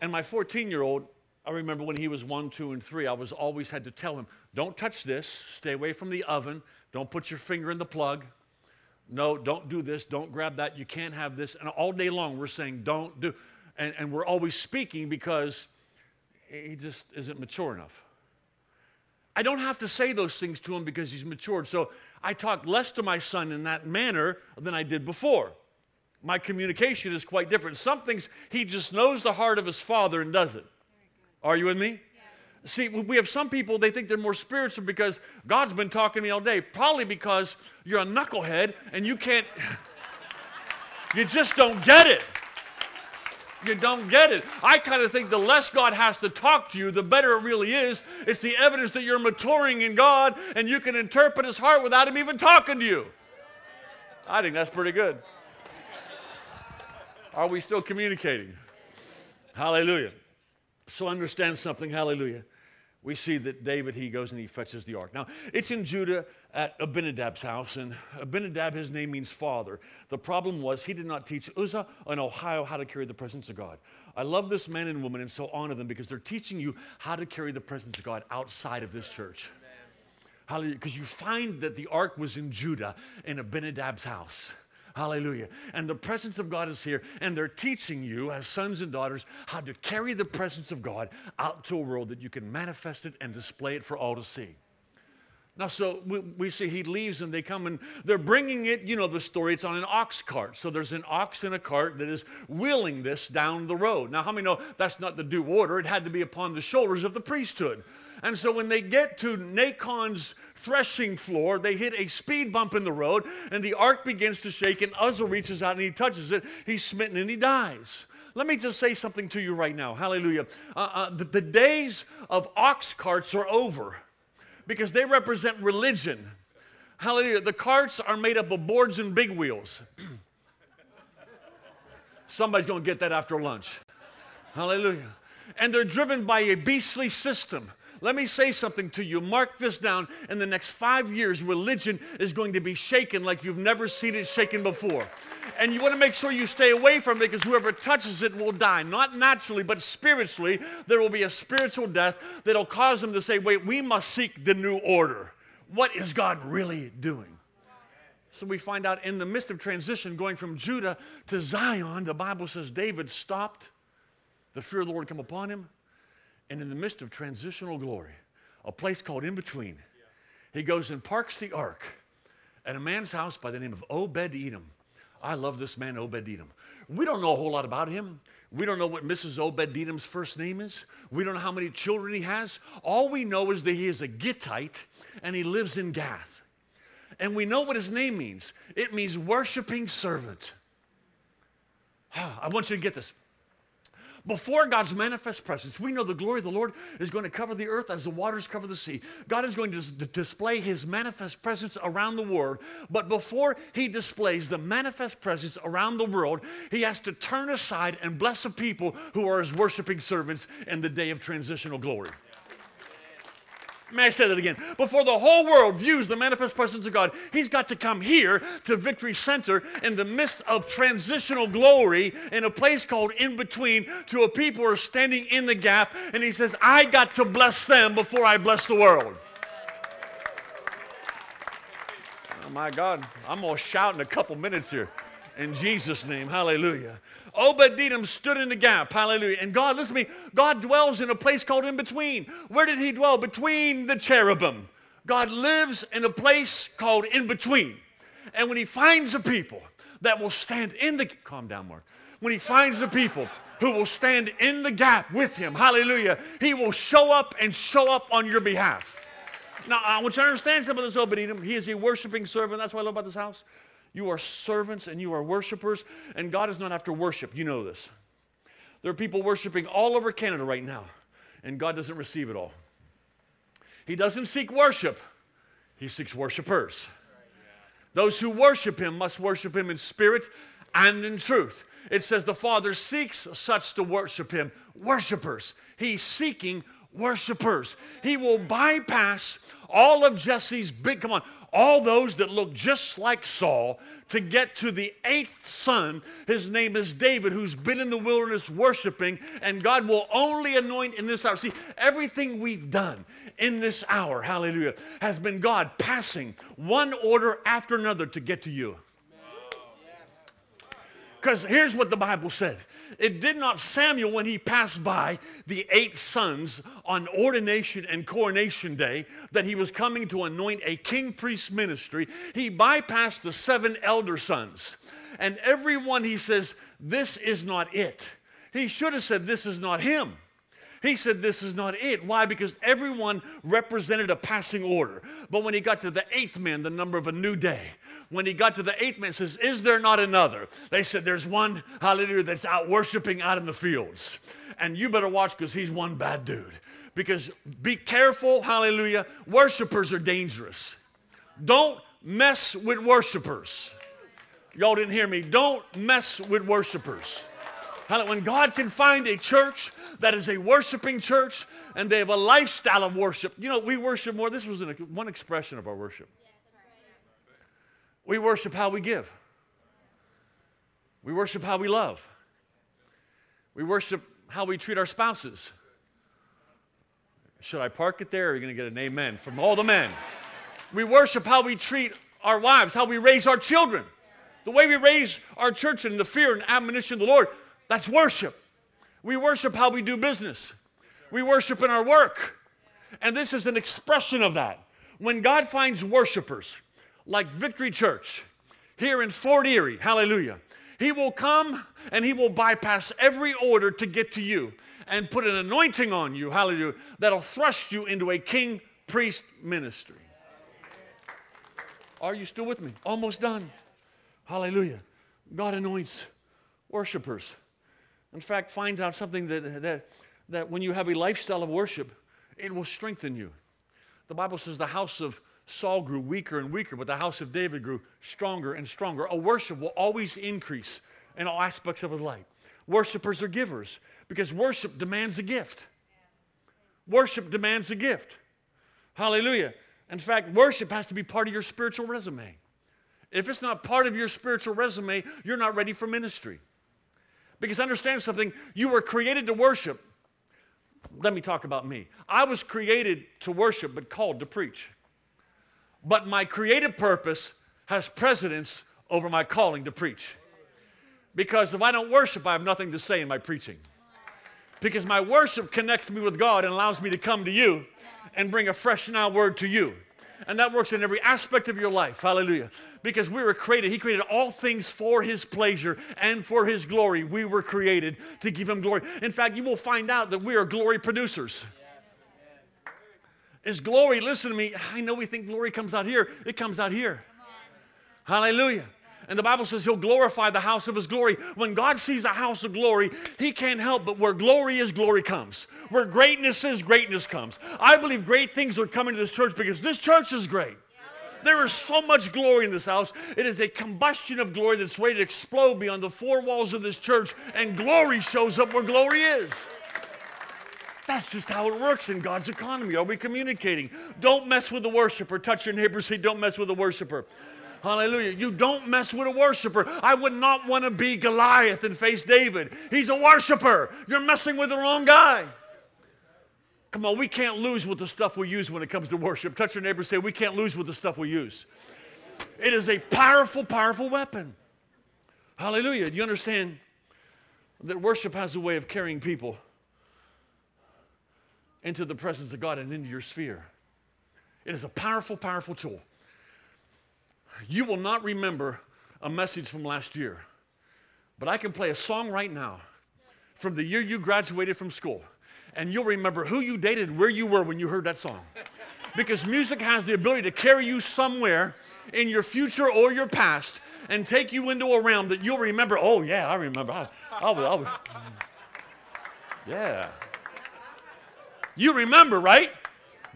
And my 14 year old, I remember when he was one, two, and three, I was always had to tell him, don't touch this, stay away from the oven, don't put your finger in the plug. No, don't do this, don't grab that, you can't have this. And all day long we're saying, don't do. And, and we're always speaking because he just isn't mature enough. I don't have to say those things to him because he's matured. So I talk less to my son in that manner than I did before. My communication is quite different. Some things he just knows the heart of his father and does it. Are you with me? See, we have some people, they think they're more spiritual because God's been talking to me all day. Probably because you're a knucklehead and you can't, you just don't get it. You don't get it. I kind of think the less God has to talk to you, the better it really is. It's the evidence that you're maturing in God and you can interpret His heart without Him even talking to you. I think that's pretty good. Are we still communicating? Hallelujah. So understand something. Hallelujah we see that David, he goes and he fetches the ark. Now, it's in Judah at Abinadab's house, and Abinadab, his name means father. The problem was he did not teach Uzzah and Ahio how to carry the presence of God. I love this man and woman and so honor them because they're teaching you how to carry the presence of God outside of this church. Hallelujah. Because you find that the ark was in Judah in Abinadab's house. Hallelujah. And the presence of God is here, and they're teaching you, as sons and daughters, how to carry the presence of God out to a world that you can manifest it and display it for all to see. Now, so we, we, see he leaves and they come and they're bringing it, you know, the story, it's on an ox cart. So there's an ox in a cart that is wheeling this down the road. Now, how many know that's not the due order? It had to be upon the shoulders of the priesthood. And so when they get to Nachon's threshing floor, they hit a speed bump in the road, and the ark begins to shake, and Uzzah reaches out and he touches it. He's smitten and he dies. Let me just say something to you right now. Hallelujah. Uh, uh, the, the days of ox carts are over because they represent religion. Hallelujah. The carts are made up of boards and big wheels. Somebody's going to get that after lunch. Hallelujah. And they're driven by a beastly system. Let me say something to you. Mark this down. In the next five years, religion is going to be shaken like you've never seen it shaken before. And you want to make sure you stay away from it because whoever touches it will die. Not naturally, but spiritually. There will be a spiritual death that'll cause them to say, wait, we must seek the new order. What is God really doing? So we find out in the midst of transition, going from Judah to Zion, the Bible says David stopped. The fear of the Lord come upon him and in the midst of transitional glory, a place called In Between, he goes and parks the ark at a man's house by the name of Obed Edom. I love this man, Obed Edom. We don't know a whole lot about him. We don't know what Mrs. Obed Edom's first name is. We don't know how many children he has. All we know is that he is a Gittite and he lives in Gath. And we know what his name means it means worshiping servant. I want you to get this. Before God's manifest presence, we know the glory of the Lord is going to cover the earth as the waters cover the sea. God is going to display his manifest presence around the world. But before he displays the manifest presence around the world, he has to turn aside and bless the people who are his worshiping servants in the day of transitional glory. May I say that again? Before the whole world views the manifest presence of God, He's got to come here to Victory Center in the midst of transitional glory in a place called In Between to a people who are standing in the gap. And He says, I got to bless them before I bless the world. Oh my God, I'm going to shout in a couple minutes here. In Jesus' name, hallelujah. Edom stood in the gap. Hallelujah. And God, listen to me, God dwells in a place called in between. Where did he dwell? Between the cherubim. God lives in a place called in between. And when he finds a people that will stand in the calm down, Mark. When he finds the people who will stand in the gap with him, hallelujah, he will show up and show up on your behalf. Now, I want you to understand something Obed Edom. He is a worshiping servant. That's what I love about this house. You are servants and you are worshipers, and God is not after worship. You know this. There are people worshiping all over Canada right now, and God doesn't receive it all. He doesn't seek worship, He seeks worshipers. Those who worship Him must worship Him in spirit and in truth. It says the Father seeks such to worship Him, worshipers. He's seeking worshipers. He will bypass all of Jesse's big, come on, all those that look just like Saul to get to the eighth son. His name is David, who's been in the wilderness worshiping, and God will only anoint in this hour. See, everything we've done in this hour, hallelujah, has been God passing one order after another to get to you. Because here's what the Bible said it did not Samuel, when he passed by the eight sons on ordination and coronation day, that he was coming to anoint a king priest ministry. He bypassed the seven elder sons. And everyone, he says, This is not it. He should have said, This is not him. He said, This is not it. Why? Because everyone represented a passing order. But when he got to the eighth man, the number of a new day, when he got to the eighth man, says, Is there not another? They said, There's one, hallelujah, that's out worshiping out in the fields. And you better watch because he's one bad dude. Because be careful, hallelujah, worshipers are dangerous. Don't mess with worshipers. Y'all didn't hear me. Don't mess with worshipers. When God can find a church that is a worshiping church and they have a lifestyle of worship. You know, we worship more. This was an, one expression of our worship. We worship how we give. We worship how we love. We worship how we treat our spouses. Should I park it there or are you going to get an amen from all the men? We worship how we treat our wives, how we raise our children. The way we raise our church in the fear and admonition of the Lord, that's worship. We worship how we do business. We worship in our work. And this is an expression of that. When God finds worshipers like Victory Church here in Fort Erie, hallelujah, He will come and He will bypass every order to get to you and put an anointing on you, hallelujah, that'll thrust you into a king priest ministry. Are you still with me? Almost done. Hallelujah. God anoints worshipers. In fact, find out something that, that, that when you have a lifestyle of worship, it will strengthen you. The Bible says the house of Saul grew weaker and weaker, but the house of David grew stronger and stronger. A worship will always increase in all aspects of his life. Worshippers are givers because worship demands a gift. Worship demands a gift. Hallelujah. In fact, worship has to be part of your spiritual resume. If it's not part of your spiritual resume, you're not ready for ministry. Because understand something, you were created to worship. Let me talk about me. I was created to worship, but called to preach. But my creative purpose has precedence over my calling to preach. Because if I don't worship, I have nothing to say in my preaching. Because my worship connects me with God and allows me to come to you and bring a fresh now word to you. And that works in every aspect of your life. Hallelujah. Because we were created, He created all things for His pleasure and for His glory. We were created to give Him glory. In fact, you will find out that we are glory producers. Is glory, listen to me, I know we think glory comes out here, it comes out here. Hallelujah. And the Bible says he'll glorify the house of his glory. When God sees a house of glory, he can't help but where glory is, glory comes. Where greatness is, greatness comes. I believe great things are coming to this church because this church is great. There is so much glory in this house. It is a combustion of glory that's ready to explode beyond the four walls of this church, and glory shows up where glory is. That's just how it works in God's economy. Are we communicating? Don't mess with the worshiper. Touch your neighbor, say, Don't mess with the worshiper. Hallelujah. You don't mess with a worshiper. I would not want to be Goliath and face David. He's a worshiper. You're messing with the wrong guy. Come on, we can't lose with the stuff we use when it comes to worship. Touch your neighbor say, We can't lose with the stuff we use. It is a powerful, powerful weapon. Hallelujah. Do you understand that worship has a way of carrying people into the presence of God and into your sphere? It is a powerful, powerful tool. You will not remember a message from last year, but I can play a song right now from the year you graduated from school, and you'll remember who you dated and where you were when you heard that song. Because music has the ability to carry you somewhere in your future or your past and take you into a realm that you'll remember. Oh, yeah, I remember. I, I I yeah. You remember, right?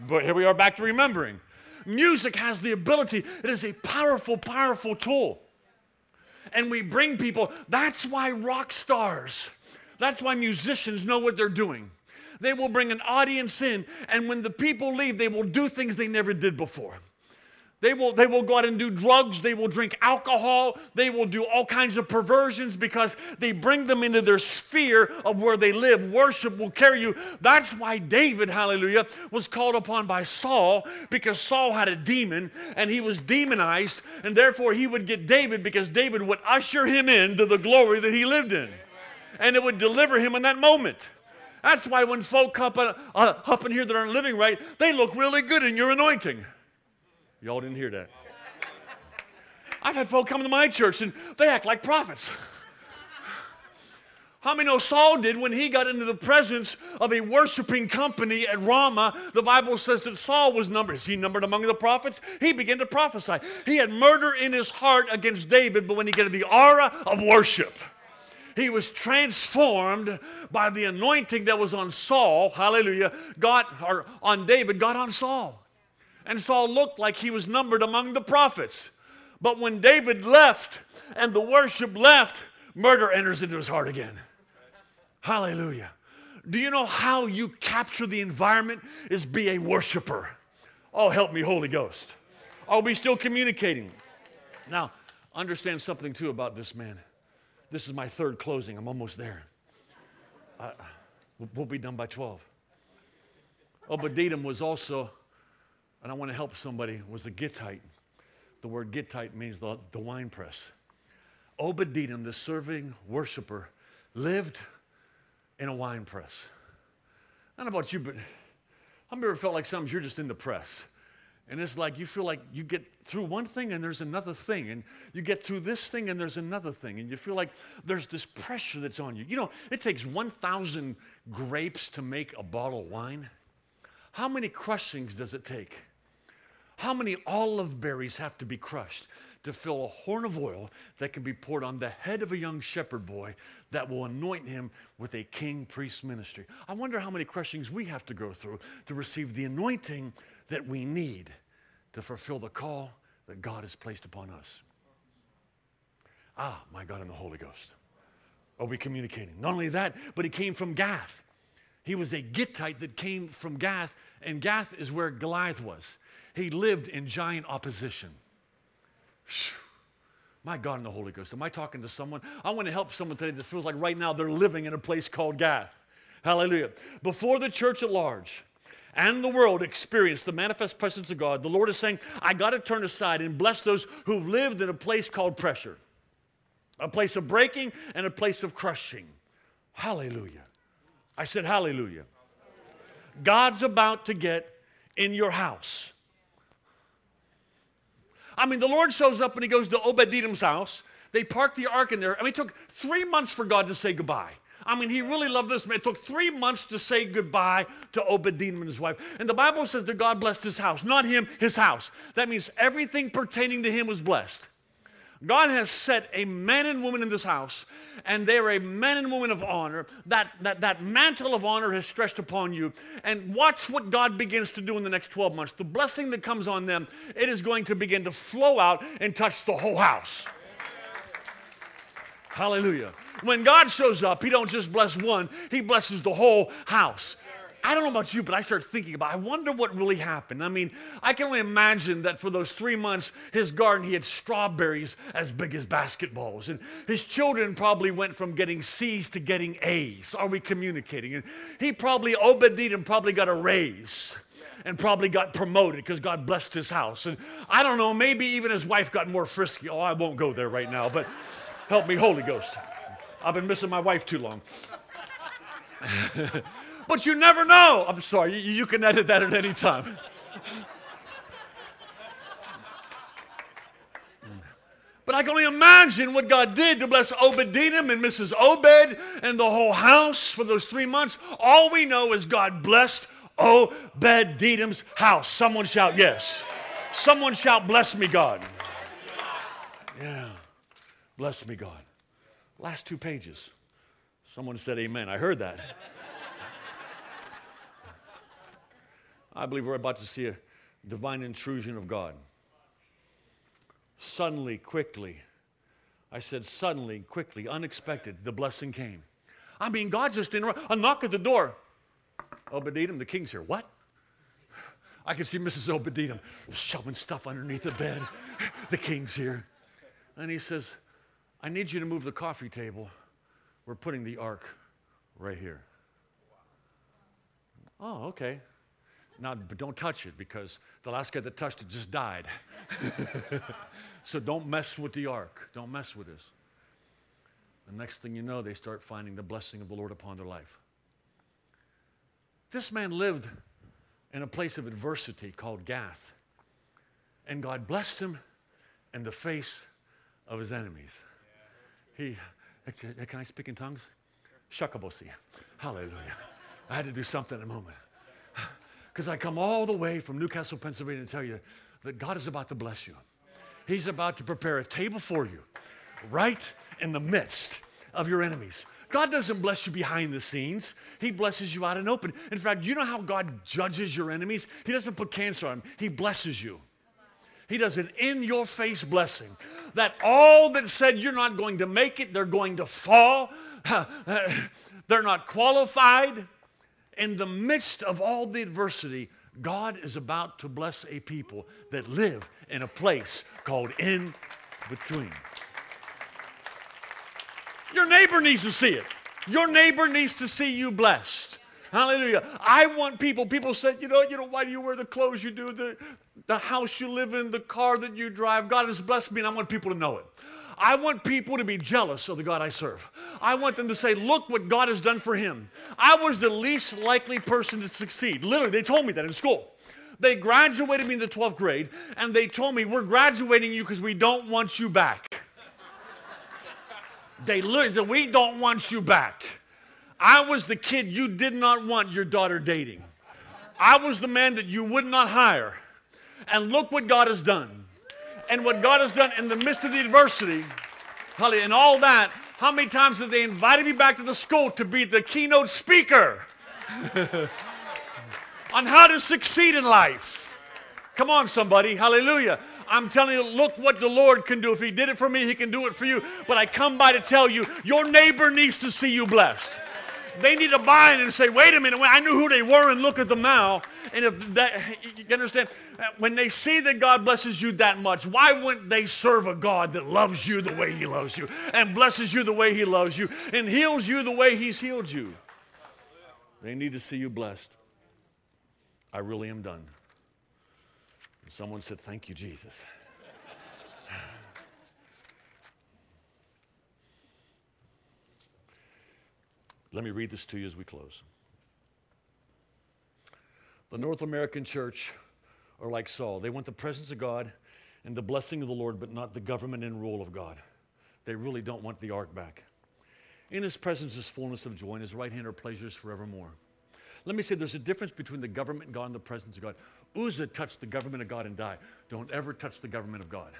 But here we are back to remembering. Music has the ability, it is a powerful, powerful tool. And we bring people, that's why rock stars, that's why musicians know what they're doing. They will bring an audience in, and when the people leave, they will do things they never did before. They will, they will go out and do drugs. They will drink alcohol. They will do all kinds of perversions because they bring them into their sphere of where they live. Worship will carry you. That's why David, hallelujah, was called upon by Saul because Saul had a demon and he was demonized, and therefore he would get David because David would usher him into the glory that he lived in. and it would deliver him in that moment. That's why when folk up, uh, up in here that aren't living right, they look really good in your anointing. Y'all didn't hear that. I've had folk come to my church and they act like prophets. How many know Saul did when he got into the presence of a worshiping company at Ramah? The Bible says that Saul was numbered. Is he numbered among the prophets? He began to prophesy. He had murder in his heart against David, but when he got the aura of worship, he was transformed by the anointing that was on Saul, hallelujah, God, or on David, got on Saul. And Saul looked like he was numbered among the prophets. But when David left and the worship left, murder enters into his heart again. Hallelujah. Do you know how you capture the environment? Is be a worshiper. Oh, help me, Holy Ghost. Are we still communicating? Now, understand something too about this man. This is my third closing. I'm almost there. Uh, we'll be done by 12. Obadiah was also, and I want to help somebody, was a Gittite. The word Gittite means the, the wine press. Obadiah, the serving worshiper, lived in a wine press. I don't know about you, but I've ever felt like sometimes you're just in the press. And it's like you feel like you get through one thing and there's another thing. And you get through this thing and there's another thing. And you feel like there's this pressure that's on you. You know, it takes 1,000 grapes to make a bottle of wine. How many crushings does it take? How many olive berries have to be crushed to fill a horn of oil that can be poured on the head of a young shepherd boy that will anoint him with a king priest ministry. I wonder how many crushings we have to go through to receive the anointing that we need to fulfill the call that God has placed upon us. Ah, my God and the Holy Ghost. Are we communicating? Not only that, but he came from Gath. He was a Gittite that came from Gath, and Gath is where Goliath was. He lived in giant opposition. My God and the Holy Ghost. Am I talking to someone? I want to help someone today that feels like right now they're living in a place called Gath. Hallelujah. Before the church at large and the world experience the manifest presence of God, the Lord is saying, I got to turn aside and bless those who've lived in a place called pressure, a place of breaking and a place of crushing. Hallelujah. I said, Hallelujah. God's about to get in your house. I mean, the Lord shows up and he goes to Obed-Edom's house. They park the ark in there. I mean, it took three months for God to say goodbye. I mean, he really loved this man. It took three months to say goodbye to Obed-Edom and his wife. And the Bible says that God blessed his house, not him, his house. That means everything pertaining to him was blessed. God has set a man and woman in this house, and they're a man and woman of honor. That, that, that mantle of honor has stretched upon you. And watch what God begins to do in the next 12 months. The blessing that comes on them, it is going to begin to flow out and touch the whole house. Hallelujah. When God shows up, He don't just bless one, He blesses the whole house. I don't know about you, but I start thinking about, I wonder what really happened. I mean, I can only imagine that for those three months, his garden, he had strawberries as big as basketballs. And his children probably went from getting C's to getting A's. Are we communicating? And he probably, Obed-Edom probably got a raise and probably got promoted because God blessed his house. And I don't know, maybe even his wife got more frisky. Oh, I won't go there right now, but help me, Holy Ghost. I've been missing my wife too long. but you never know. I'm sorry, you, you can edit that at any time. But I can only imagine what God did to bless Obed-Edom and Mrs. Obed and the whole house for those three months. All we know is God blessed Obed-Edom's house. Someone shout yes. Someone shout, bless me, God. Yeah. Bless me, God. Last two pages. Someone said amen. I heard that. I believe we're about to see a divine intrusion of God. Suddenly, quickly, I said suddenly, quickly, unexpected, the blessing came. I mean, God just interrupted. A knock at the door. Obed-Edom, the king's here. What? I can see Mrs. Obed-Edom shoving stuff underneath the bed. The king's here. And he says, I need you to move the coffee table. We're putting the ark right here. Oh, okay. Now, but don't touch it because the last guy that touched it just died. so don't mess with the ark. Don't mess with this. The next thing you know, they start finding the blessing of the Lord upon their life. This man lived in a place of adversity called Gath, and God blessed him in the face of his enemies. He, can I speak in tongues? Shakabosi. Hallelujah. I had to do something in a moment. Because I come all the way from New Castle, Pennsylvania to tell you that God is about to bless you. He's about to prepare a table for you right in the midst of your enemies. God doesn't bless you behind the scenes. He blesses you out and open. In fact, you know how God judges your enemies? He doesn't put cancer on them, He blesses you. He does an in your face blessing. That all that said you're not going to make it, they're going to fall, they're not qualified. In the midst of all the adversity, God is about to bless a people that live in a place called in between. Your neighbor needs to see it. Your neighbor needs to see you blessed. Hallelujah. I want people, people said, you know, you know, why do you wear the clothes you do, the, the house you live in, the car that you drive? God has blessed me, and I want people to know it. I want people to be jealous of the God I serve. I want them to say, look what God has done for him. I was the least likely person to succeed. Literally, they told me that in school. They graduated me in the 12th grade, and they told me, we're graduating you because we don't want you back. They literally said, We don't want you back. I was the kid you did not want your daughter dating. I was the man that you would not hire. And look what God has done. And what God has done in the midst of the adversity, Holly, and all that, how many times have they invited me back to the school to be the keynote speaker on how to succeed in life? Come on, somebody. Hallelujah. I'm telling you, look what the Lord can do. If He did it for me, He can do it for you. But I come by to tell you, your neighbor needs to see you blessed. They need to buy in and say, wait a minute, I knew who they were and look at them now. And if that, you understand, when they see that God blesses you that much, why wouldn't they serve a God that loves you the way He loves you and blesses you the way He loves you and heals you the way He's healed you? They need to see you blessed. I really am done. Someone said, Thank you, Jesus. Let me read this to you as we close. The North American church are like Saul. They want the presence of God and the blessing of the Lord, but not the government and rule of God. They really don't want the ark back. In his presence is fullness of joy, and his right hand are pleasures forevermore. Let me say there's a difference between the government of God and the presence of God. Uzzah touched the government of God and died. Don't ever touch the government of God.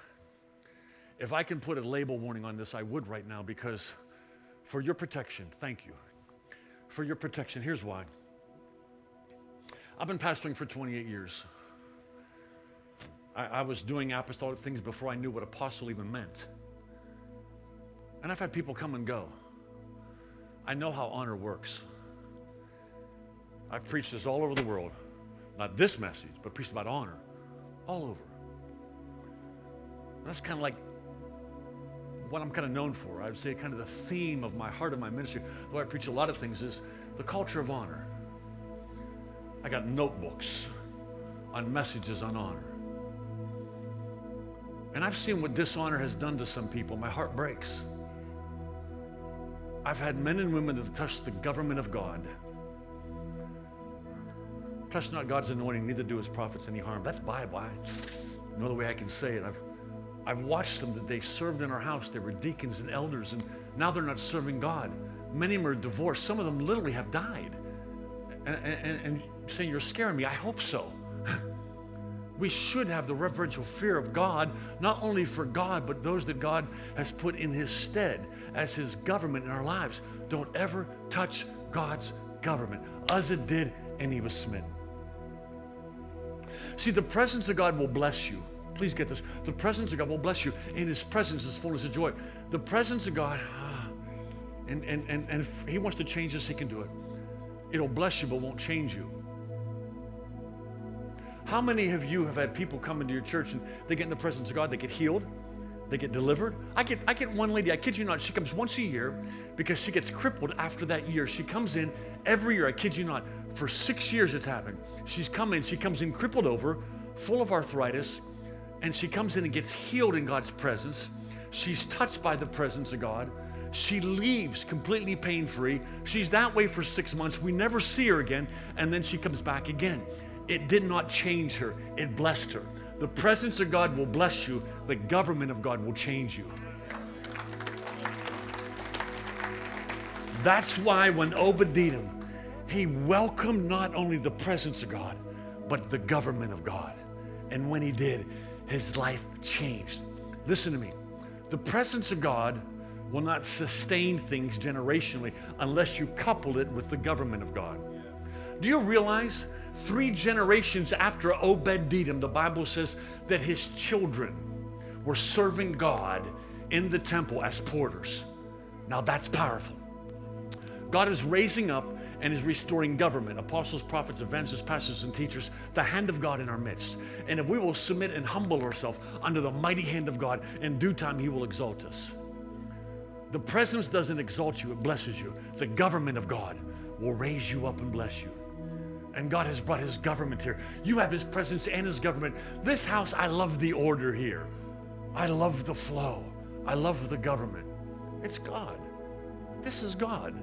If I can put a label warning on this, I would right now because for your protection, thank you. For your protection, here's why. I've been pastoring for 28 years. I, I was doing apostolic things before I knew what apostle even meant. And I've had people come and go. I know how honor works. I've preached this all over the world. Not this message, but preached about honor all over. And that's kind of like what I'm kind of known for. I would say kind of the theme of my heart of my ministry, though I preach a lot of things, is the culture of honor. I got notebooks on messages on honor. And I've seen what dishonor has done to some people. My heart breaks. I've had men and women that have touched the government of God Touch not God's anointing, neither do his prophets any harm. That's Bible. I, no other way I can say it. I've, I've watched them that they served in our house. They were deacons and elders, and now they're not serving God. Many of them are divorced. Some of them literally have died. And, and, and saying, You're scaring me. I hope so. We should have the reverential fear of God, not only for God, but those that God has put in His stead as His government in our lives. Don't ever touch God's government. Uzzah did, and he was smitten. See, the presence of God will bless you. Please get this. The presence of God will bless you. In His presence is fullness of joy. The presence of God, ah, and, and, and, and if He wants to change us, He can do it. It'll bless you, but won't change you. How many of you have had people come into your church and they get in the presence of God, they get healed, they get delivered? I get, I get one lady, I kid you not, she comes once a year because she gets crippled after that year. She comes in every year, I kid you not, for six years it's happened. She's coming, she comes in crippled over, full of arthritis, and she comes in and gets healed in God's presence. She's touched by the presence of God. She leaves completely pain free. She's that way for six months. We never see her again. And then she comes back again. It did not change her, it blessed her. The presence of God will bless you, the government of God will change you. That's why when Obed-Edom, he welcomed not only the presence of God, but the government of God. And when he did, his life changed. Listen to me. The presence of God will not sustain things generationally unless you couple it with the government of God. Do you realize three generations after Obed Edom, the Bible says that his children were serving God in the temple as porters? Now that's powerful. God is raising up and is restoring government, apostles, prophets, evangelists, pastors, and teachers, the hand of God in our midst. And if we will submit and humble ourselves under the mighty hand of God, in due time He will exalt us. The presence doesn't exalt you, it blesses you. The government of God will raise you up and bless you. And God has brought His government here. You have His presence and His government. This house, I love the order here. I love the flow. I love the government. It's God. This is God.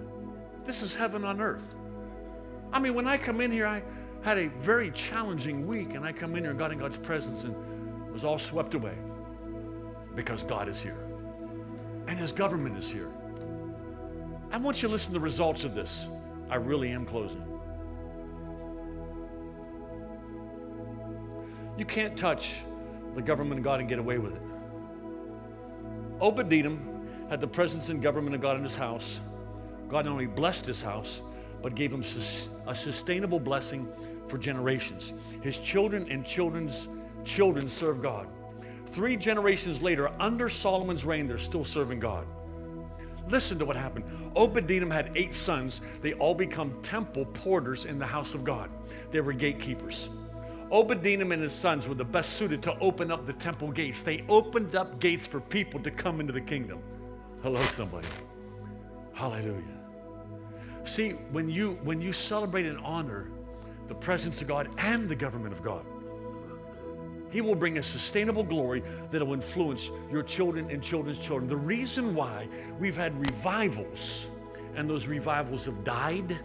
This is heaven on earth. I mean, when I come in here, I had a very challenging week, and I come in here and got in God's presence and was all swept away because God is here and His government is here. I want you to listen to the results of this. I really am closing. You can't touch the government of God and get away with it. Obadiah had the presence and government of God in his house. God not only blessed his house, but gave him a sustainable blessing for generations. His children and children's children serve God. Three generations later, under Solomon's reign, they're still serving God. Listen to what happened. Obadiah had eight sons. They all become temple porters in the house of God. They were gatekeepers. Edom and his sons were the best suited to open up the temple gates. They opened up gates for people to come into the kingdom. Hello, somebody. Hallelujah. See, when you when you celebrate and honor the presence of God and the government of God, He will bring a sustainable glory that will influence your children and children's children. The reason why we've had revivals and those revivals have died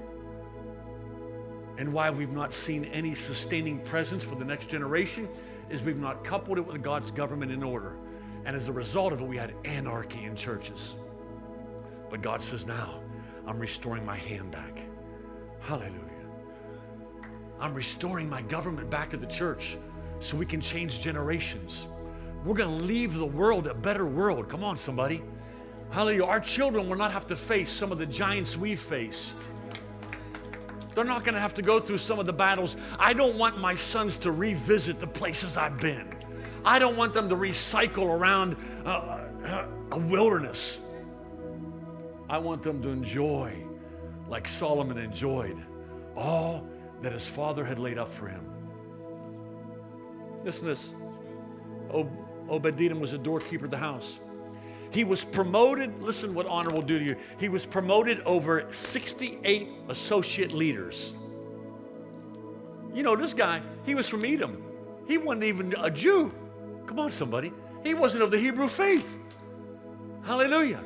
and why we've not seen any sustaining presence for the next generation is we've not coupled it with God's government in order. And as a result of it, we had anarchy in churches. But God says, now, I'm restoring my hand back. Hallelujah. I'm restoring my government back to the church so we can change generations. We're going to leave the world a better world. Come on, somebody. Hallelujah. Our children will not have to face some of the giants we've faced. They're not going to have to go through some of the battles. I don't want my sons to revisit the places I've been. I don't want them to recycle around uh, uh a wilderness. I want them to enjoy, like Solomon enjoyed, all that his father had laid up for him. Listen to this. Obed-Edom was a doorkeeper of the house. He was promoted, listen what honor will do to you. He was promoted over 68 associate leaders. You know, this guy, he was from Edom. He wasn't even a Jew. Come on, somebody. He wasn't of the Hebrew faith. Hallelujah.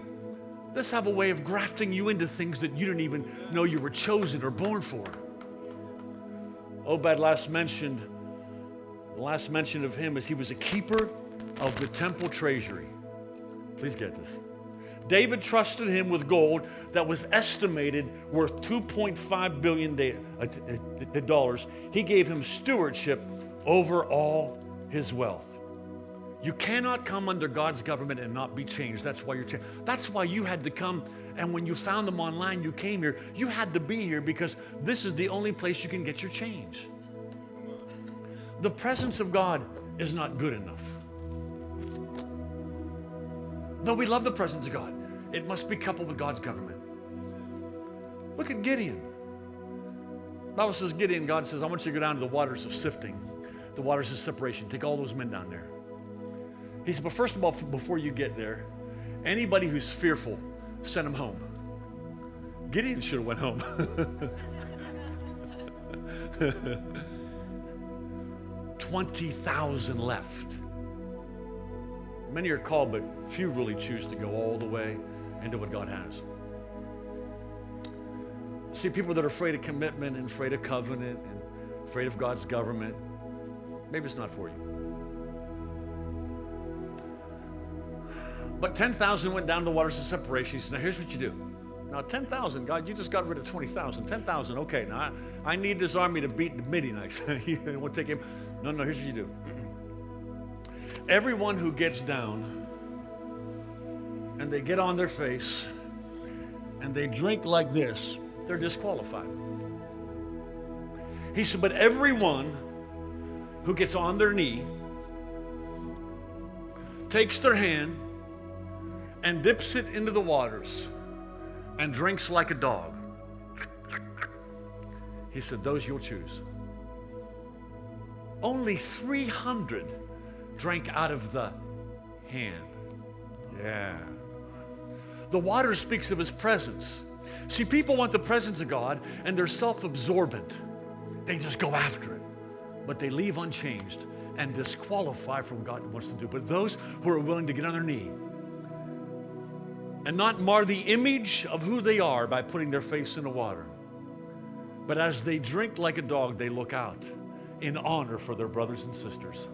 Let's have a way of grafting you into things that you didn't even know you were chosen or born for. Oh, Obed last mentioned, the last mention of him is he was a keeper of the temple treasury. Please get this. David trusted him with gold that was estimated worth 2.5 billion uh, uh, dollars. He gave him stewardship over all his wealth. You cannot come under God's government and not be changed. That's why you're changed. That's why you had to come. And when you found them online, you came here. You had to be here because this is the only place you can get your change. The presence of God is not good enough. Though we love the presence of God, it must be coupled with God's government. Look at Gideon. The Bible says Gideon, God says, I want you to go down to the waters of sifting, the waters of separation. Take all those men down there. He said, but first of all, before you get there, anybody who's fearful, send them home. Gideon should have went home. Twenty thousand left. Many are called, but few really choose to go all the way into what God has. See, people that are afraid of commitment and afraid of covenant and afraid of God's government, maybe it's not for you. But 10,000 went down the waters of separation. He said, Now here's what you do. Now, 10,000, God, you just got rid of 20,000. 10,000, okay. Now, I, I, need this army to beat the Midianites. you want to take him? No, no, here's what you do. Everyone who gets down and they get on their face and they drink like this, they're disqualified. He said, But everyone who gets on their knee, takes their hand, and dips it into the waters and drinks like a dog. He said, Those you'll choose. Only 300 drank out of the hand. Yeah. The water speaks of his presence. See, people want the presence of God and they're self absorbent. They just go after it, but they leave unchanged and disqualify from what God wants to do. But those who are willing to get on their knee and not mar the image of who they are by putting their face in the water, but as they drink like a dog, they look out in honor for their brothers and sisters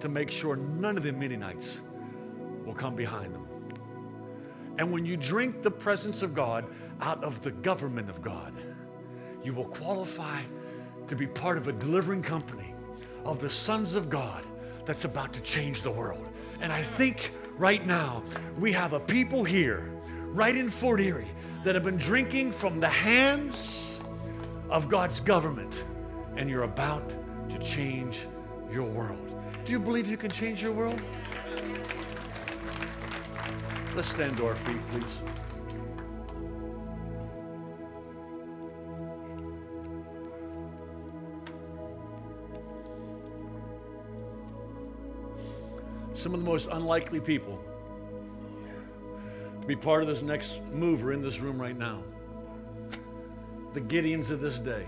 to make sure none of the Midianites will come behind them. And when you drink the presence of God out of the government of God, you will qualify to be part of a delivering company of the sons of God that's about to change the world. And I think right now we have a people here, right in Fort Erie, that have been drinking from the hands of God's government, and you're about to change your world. Do you believe you can change your world? Let's stand to our feet, please. Some of the most unlikely people to be part of this next move are in this room right now. The Gideons of this day.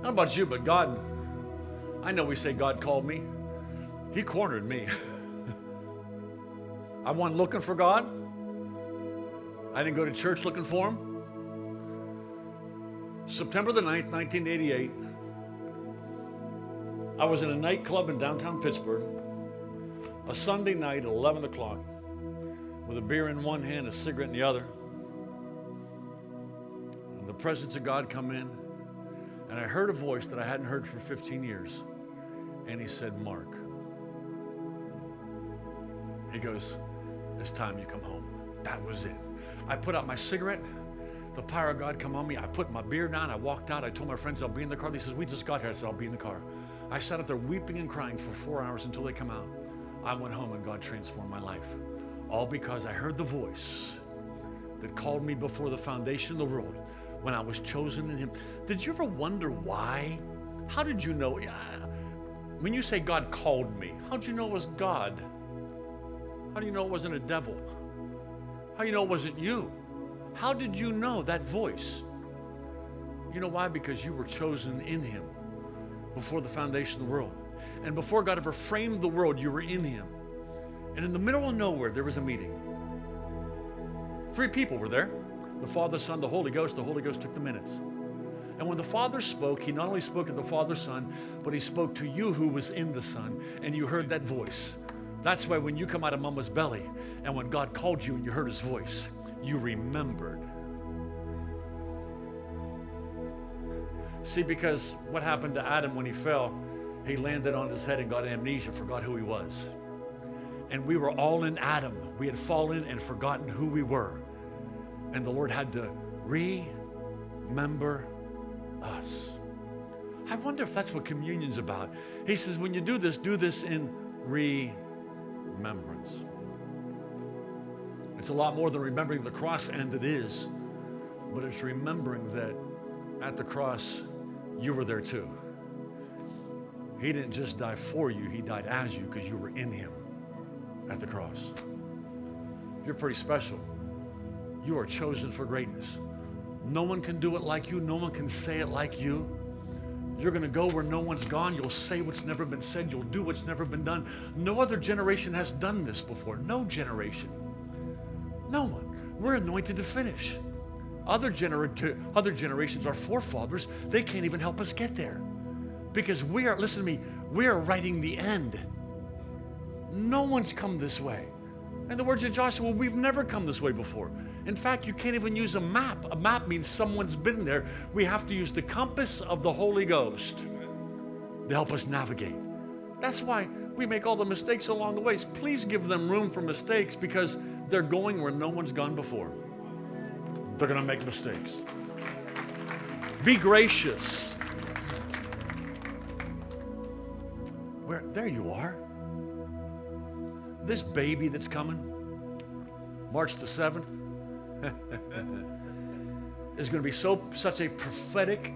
Don't about you, but God, I know we say God called me. He cornered me. I wasn't looking for God. I didn't go to church looking for Him. September the 9th, 1988, I was in a nightclub in downtown Pittsburgh, a Sunday night at 11 o'clock, with a beer in one hand, a cigarette in the other. And the presence of God come in, and I heard a voice that I hadn't heard for 15 years. And he said, Mark. He goes, It's time you come home. That was it. I put out my cigarette. The power of God come on me. I put my beer down. I walked out. I told my friends I'll be in the car. They says, We just got here. I said, I'll be in the car. I sat up there weeping and crying for four hours until they come out. I went home and God transformed my life. All because I heard the voice that called me before the foundation of the world when I was chosen in Him. Did you ever wonder why? How did you know? When you say God called me, how did you know it was God? How do you know it wasn't a devil? How do you know it wasn't you? How did you know that voice? You know why? Because you were chosen in Him before the foundation of the world. And before God ever framed the world, you were in Him. And in the middle of nowhere, there was a meeting. Three people were there the Father, Son, the Holy Ghost. The Holy Ghost took the minutes. And when the Father spoke, He not only spoke to the Father, Son, but He spoke to you who was in the Son, and you heard that voice. That's why when you come out of mama's belly, and when God called you and you heard His voice, you remembered. See, because what happened to Adam when he fell, he landed on his head and got amnesia, forgot who he was. And we were all in Adam. We had fallen and forgotten who we were. And the Lord had to remember us. I wonder if that's what communion's about. He says, when you do this, do this in remembrance. It's a lot more than remembering the cross, and it is, but it's remembering that at the cross, you were there too. He didn't just die for you, He died as you because you were in Him at the cross. You're pretty special. You are chosen for greatness. No one can do it like you, no one can say it like you. You're going to go where no one's gone. You'll say what's never been said. You'll do what's never been done. No other generation has done this before. No generation. No one. We're anointed to finish. Other, gener- other generations, our forefathers, they can't even help us get there. Because we are, listen to me, we are writing the end. No one's come this way. In the words of Joshua, we've never come this way before. In fact, you can't even use a map. A map means someone's been there. We have to use the compass of the Holy Ghost to help us navigate. That's why we make all the mistakes along the ways. Please give them room for mistakes because they're going where no one's gone before. They're going to make mistakes. Be gracious. Where there you are. This baby that's coming, March the 7th, is going to be so such a prophetic,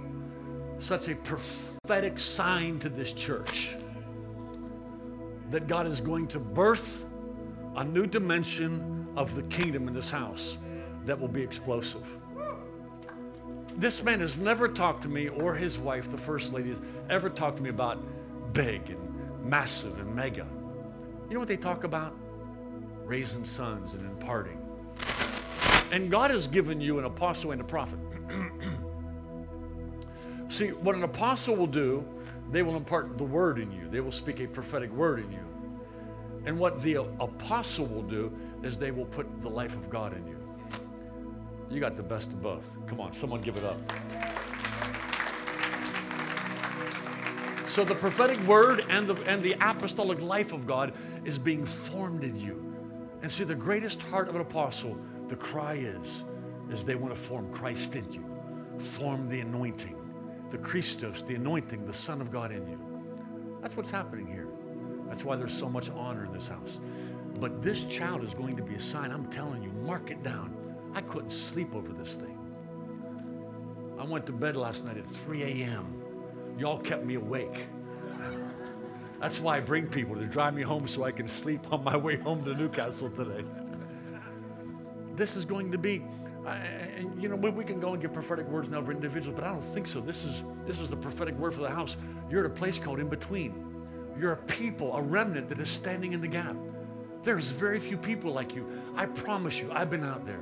such a prophetic sign to this church that God is going to birth a new dimension of the kingdom in this house that will be explosive. This man has never talked to me or his wife, the first lady, ever talked to me about big and massive and mega. You know what they talk about? Raising sons and imparting. And God has given you an apostle and a prophet. See, what an apostle will do, they will impart the word in you. They will speak a prophetic word in you. And what the apostle will do is they will put the life of God in you. You got the best of both. Come on, someone give it up. So the prophetic word and the, and the apostolic life of God is being formed in you. And see, the greatest heart of an apostle, the cry is, is they want to form Christ in you, form the anointing, the Christos, the anointing, the Son of God in you. That's what's happening here. That's why there's so much honor in this house. But this child is going to be a sign. I'm telling you, mark it down. I couldn't sleep over this thing. I went to bed last night at 3 a.m. Y'all kept me awake. That's why I bring people to drive me home so I can sleep on my way home to New Castle today. This is going to be, uh, and you know, we, we can go and give prophetic words now for individuals, but I don't think so. This is this is the prophetic word for the house. You're at a place called in between. You're a people, a remnant that is standing in the gap. There's very few people like you. I promise you, I've been out there.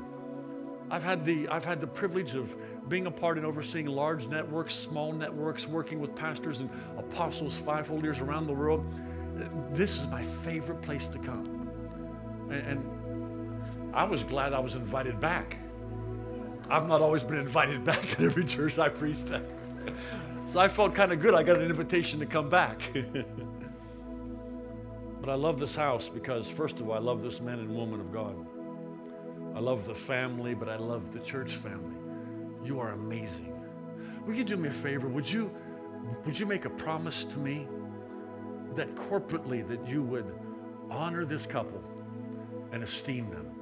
I've had the I've had the privilege of being a part and overseeing large networks, small networks, working with pastors and apostles fivefold years around the world. This is my favorite place to come. And, and I was glad I was invited back. I've not always been invited back at every church I preached at. So I felt kind of good. I got an invitation to come back. but I love this house because, first of all, I love this man and woman of God. I love the family, but I love the church family. You are amazing. Will you do me a favor? Would you, would you make a promise to me that corporately that you would honor this couple and esteem them?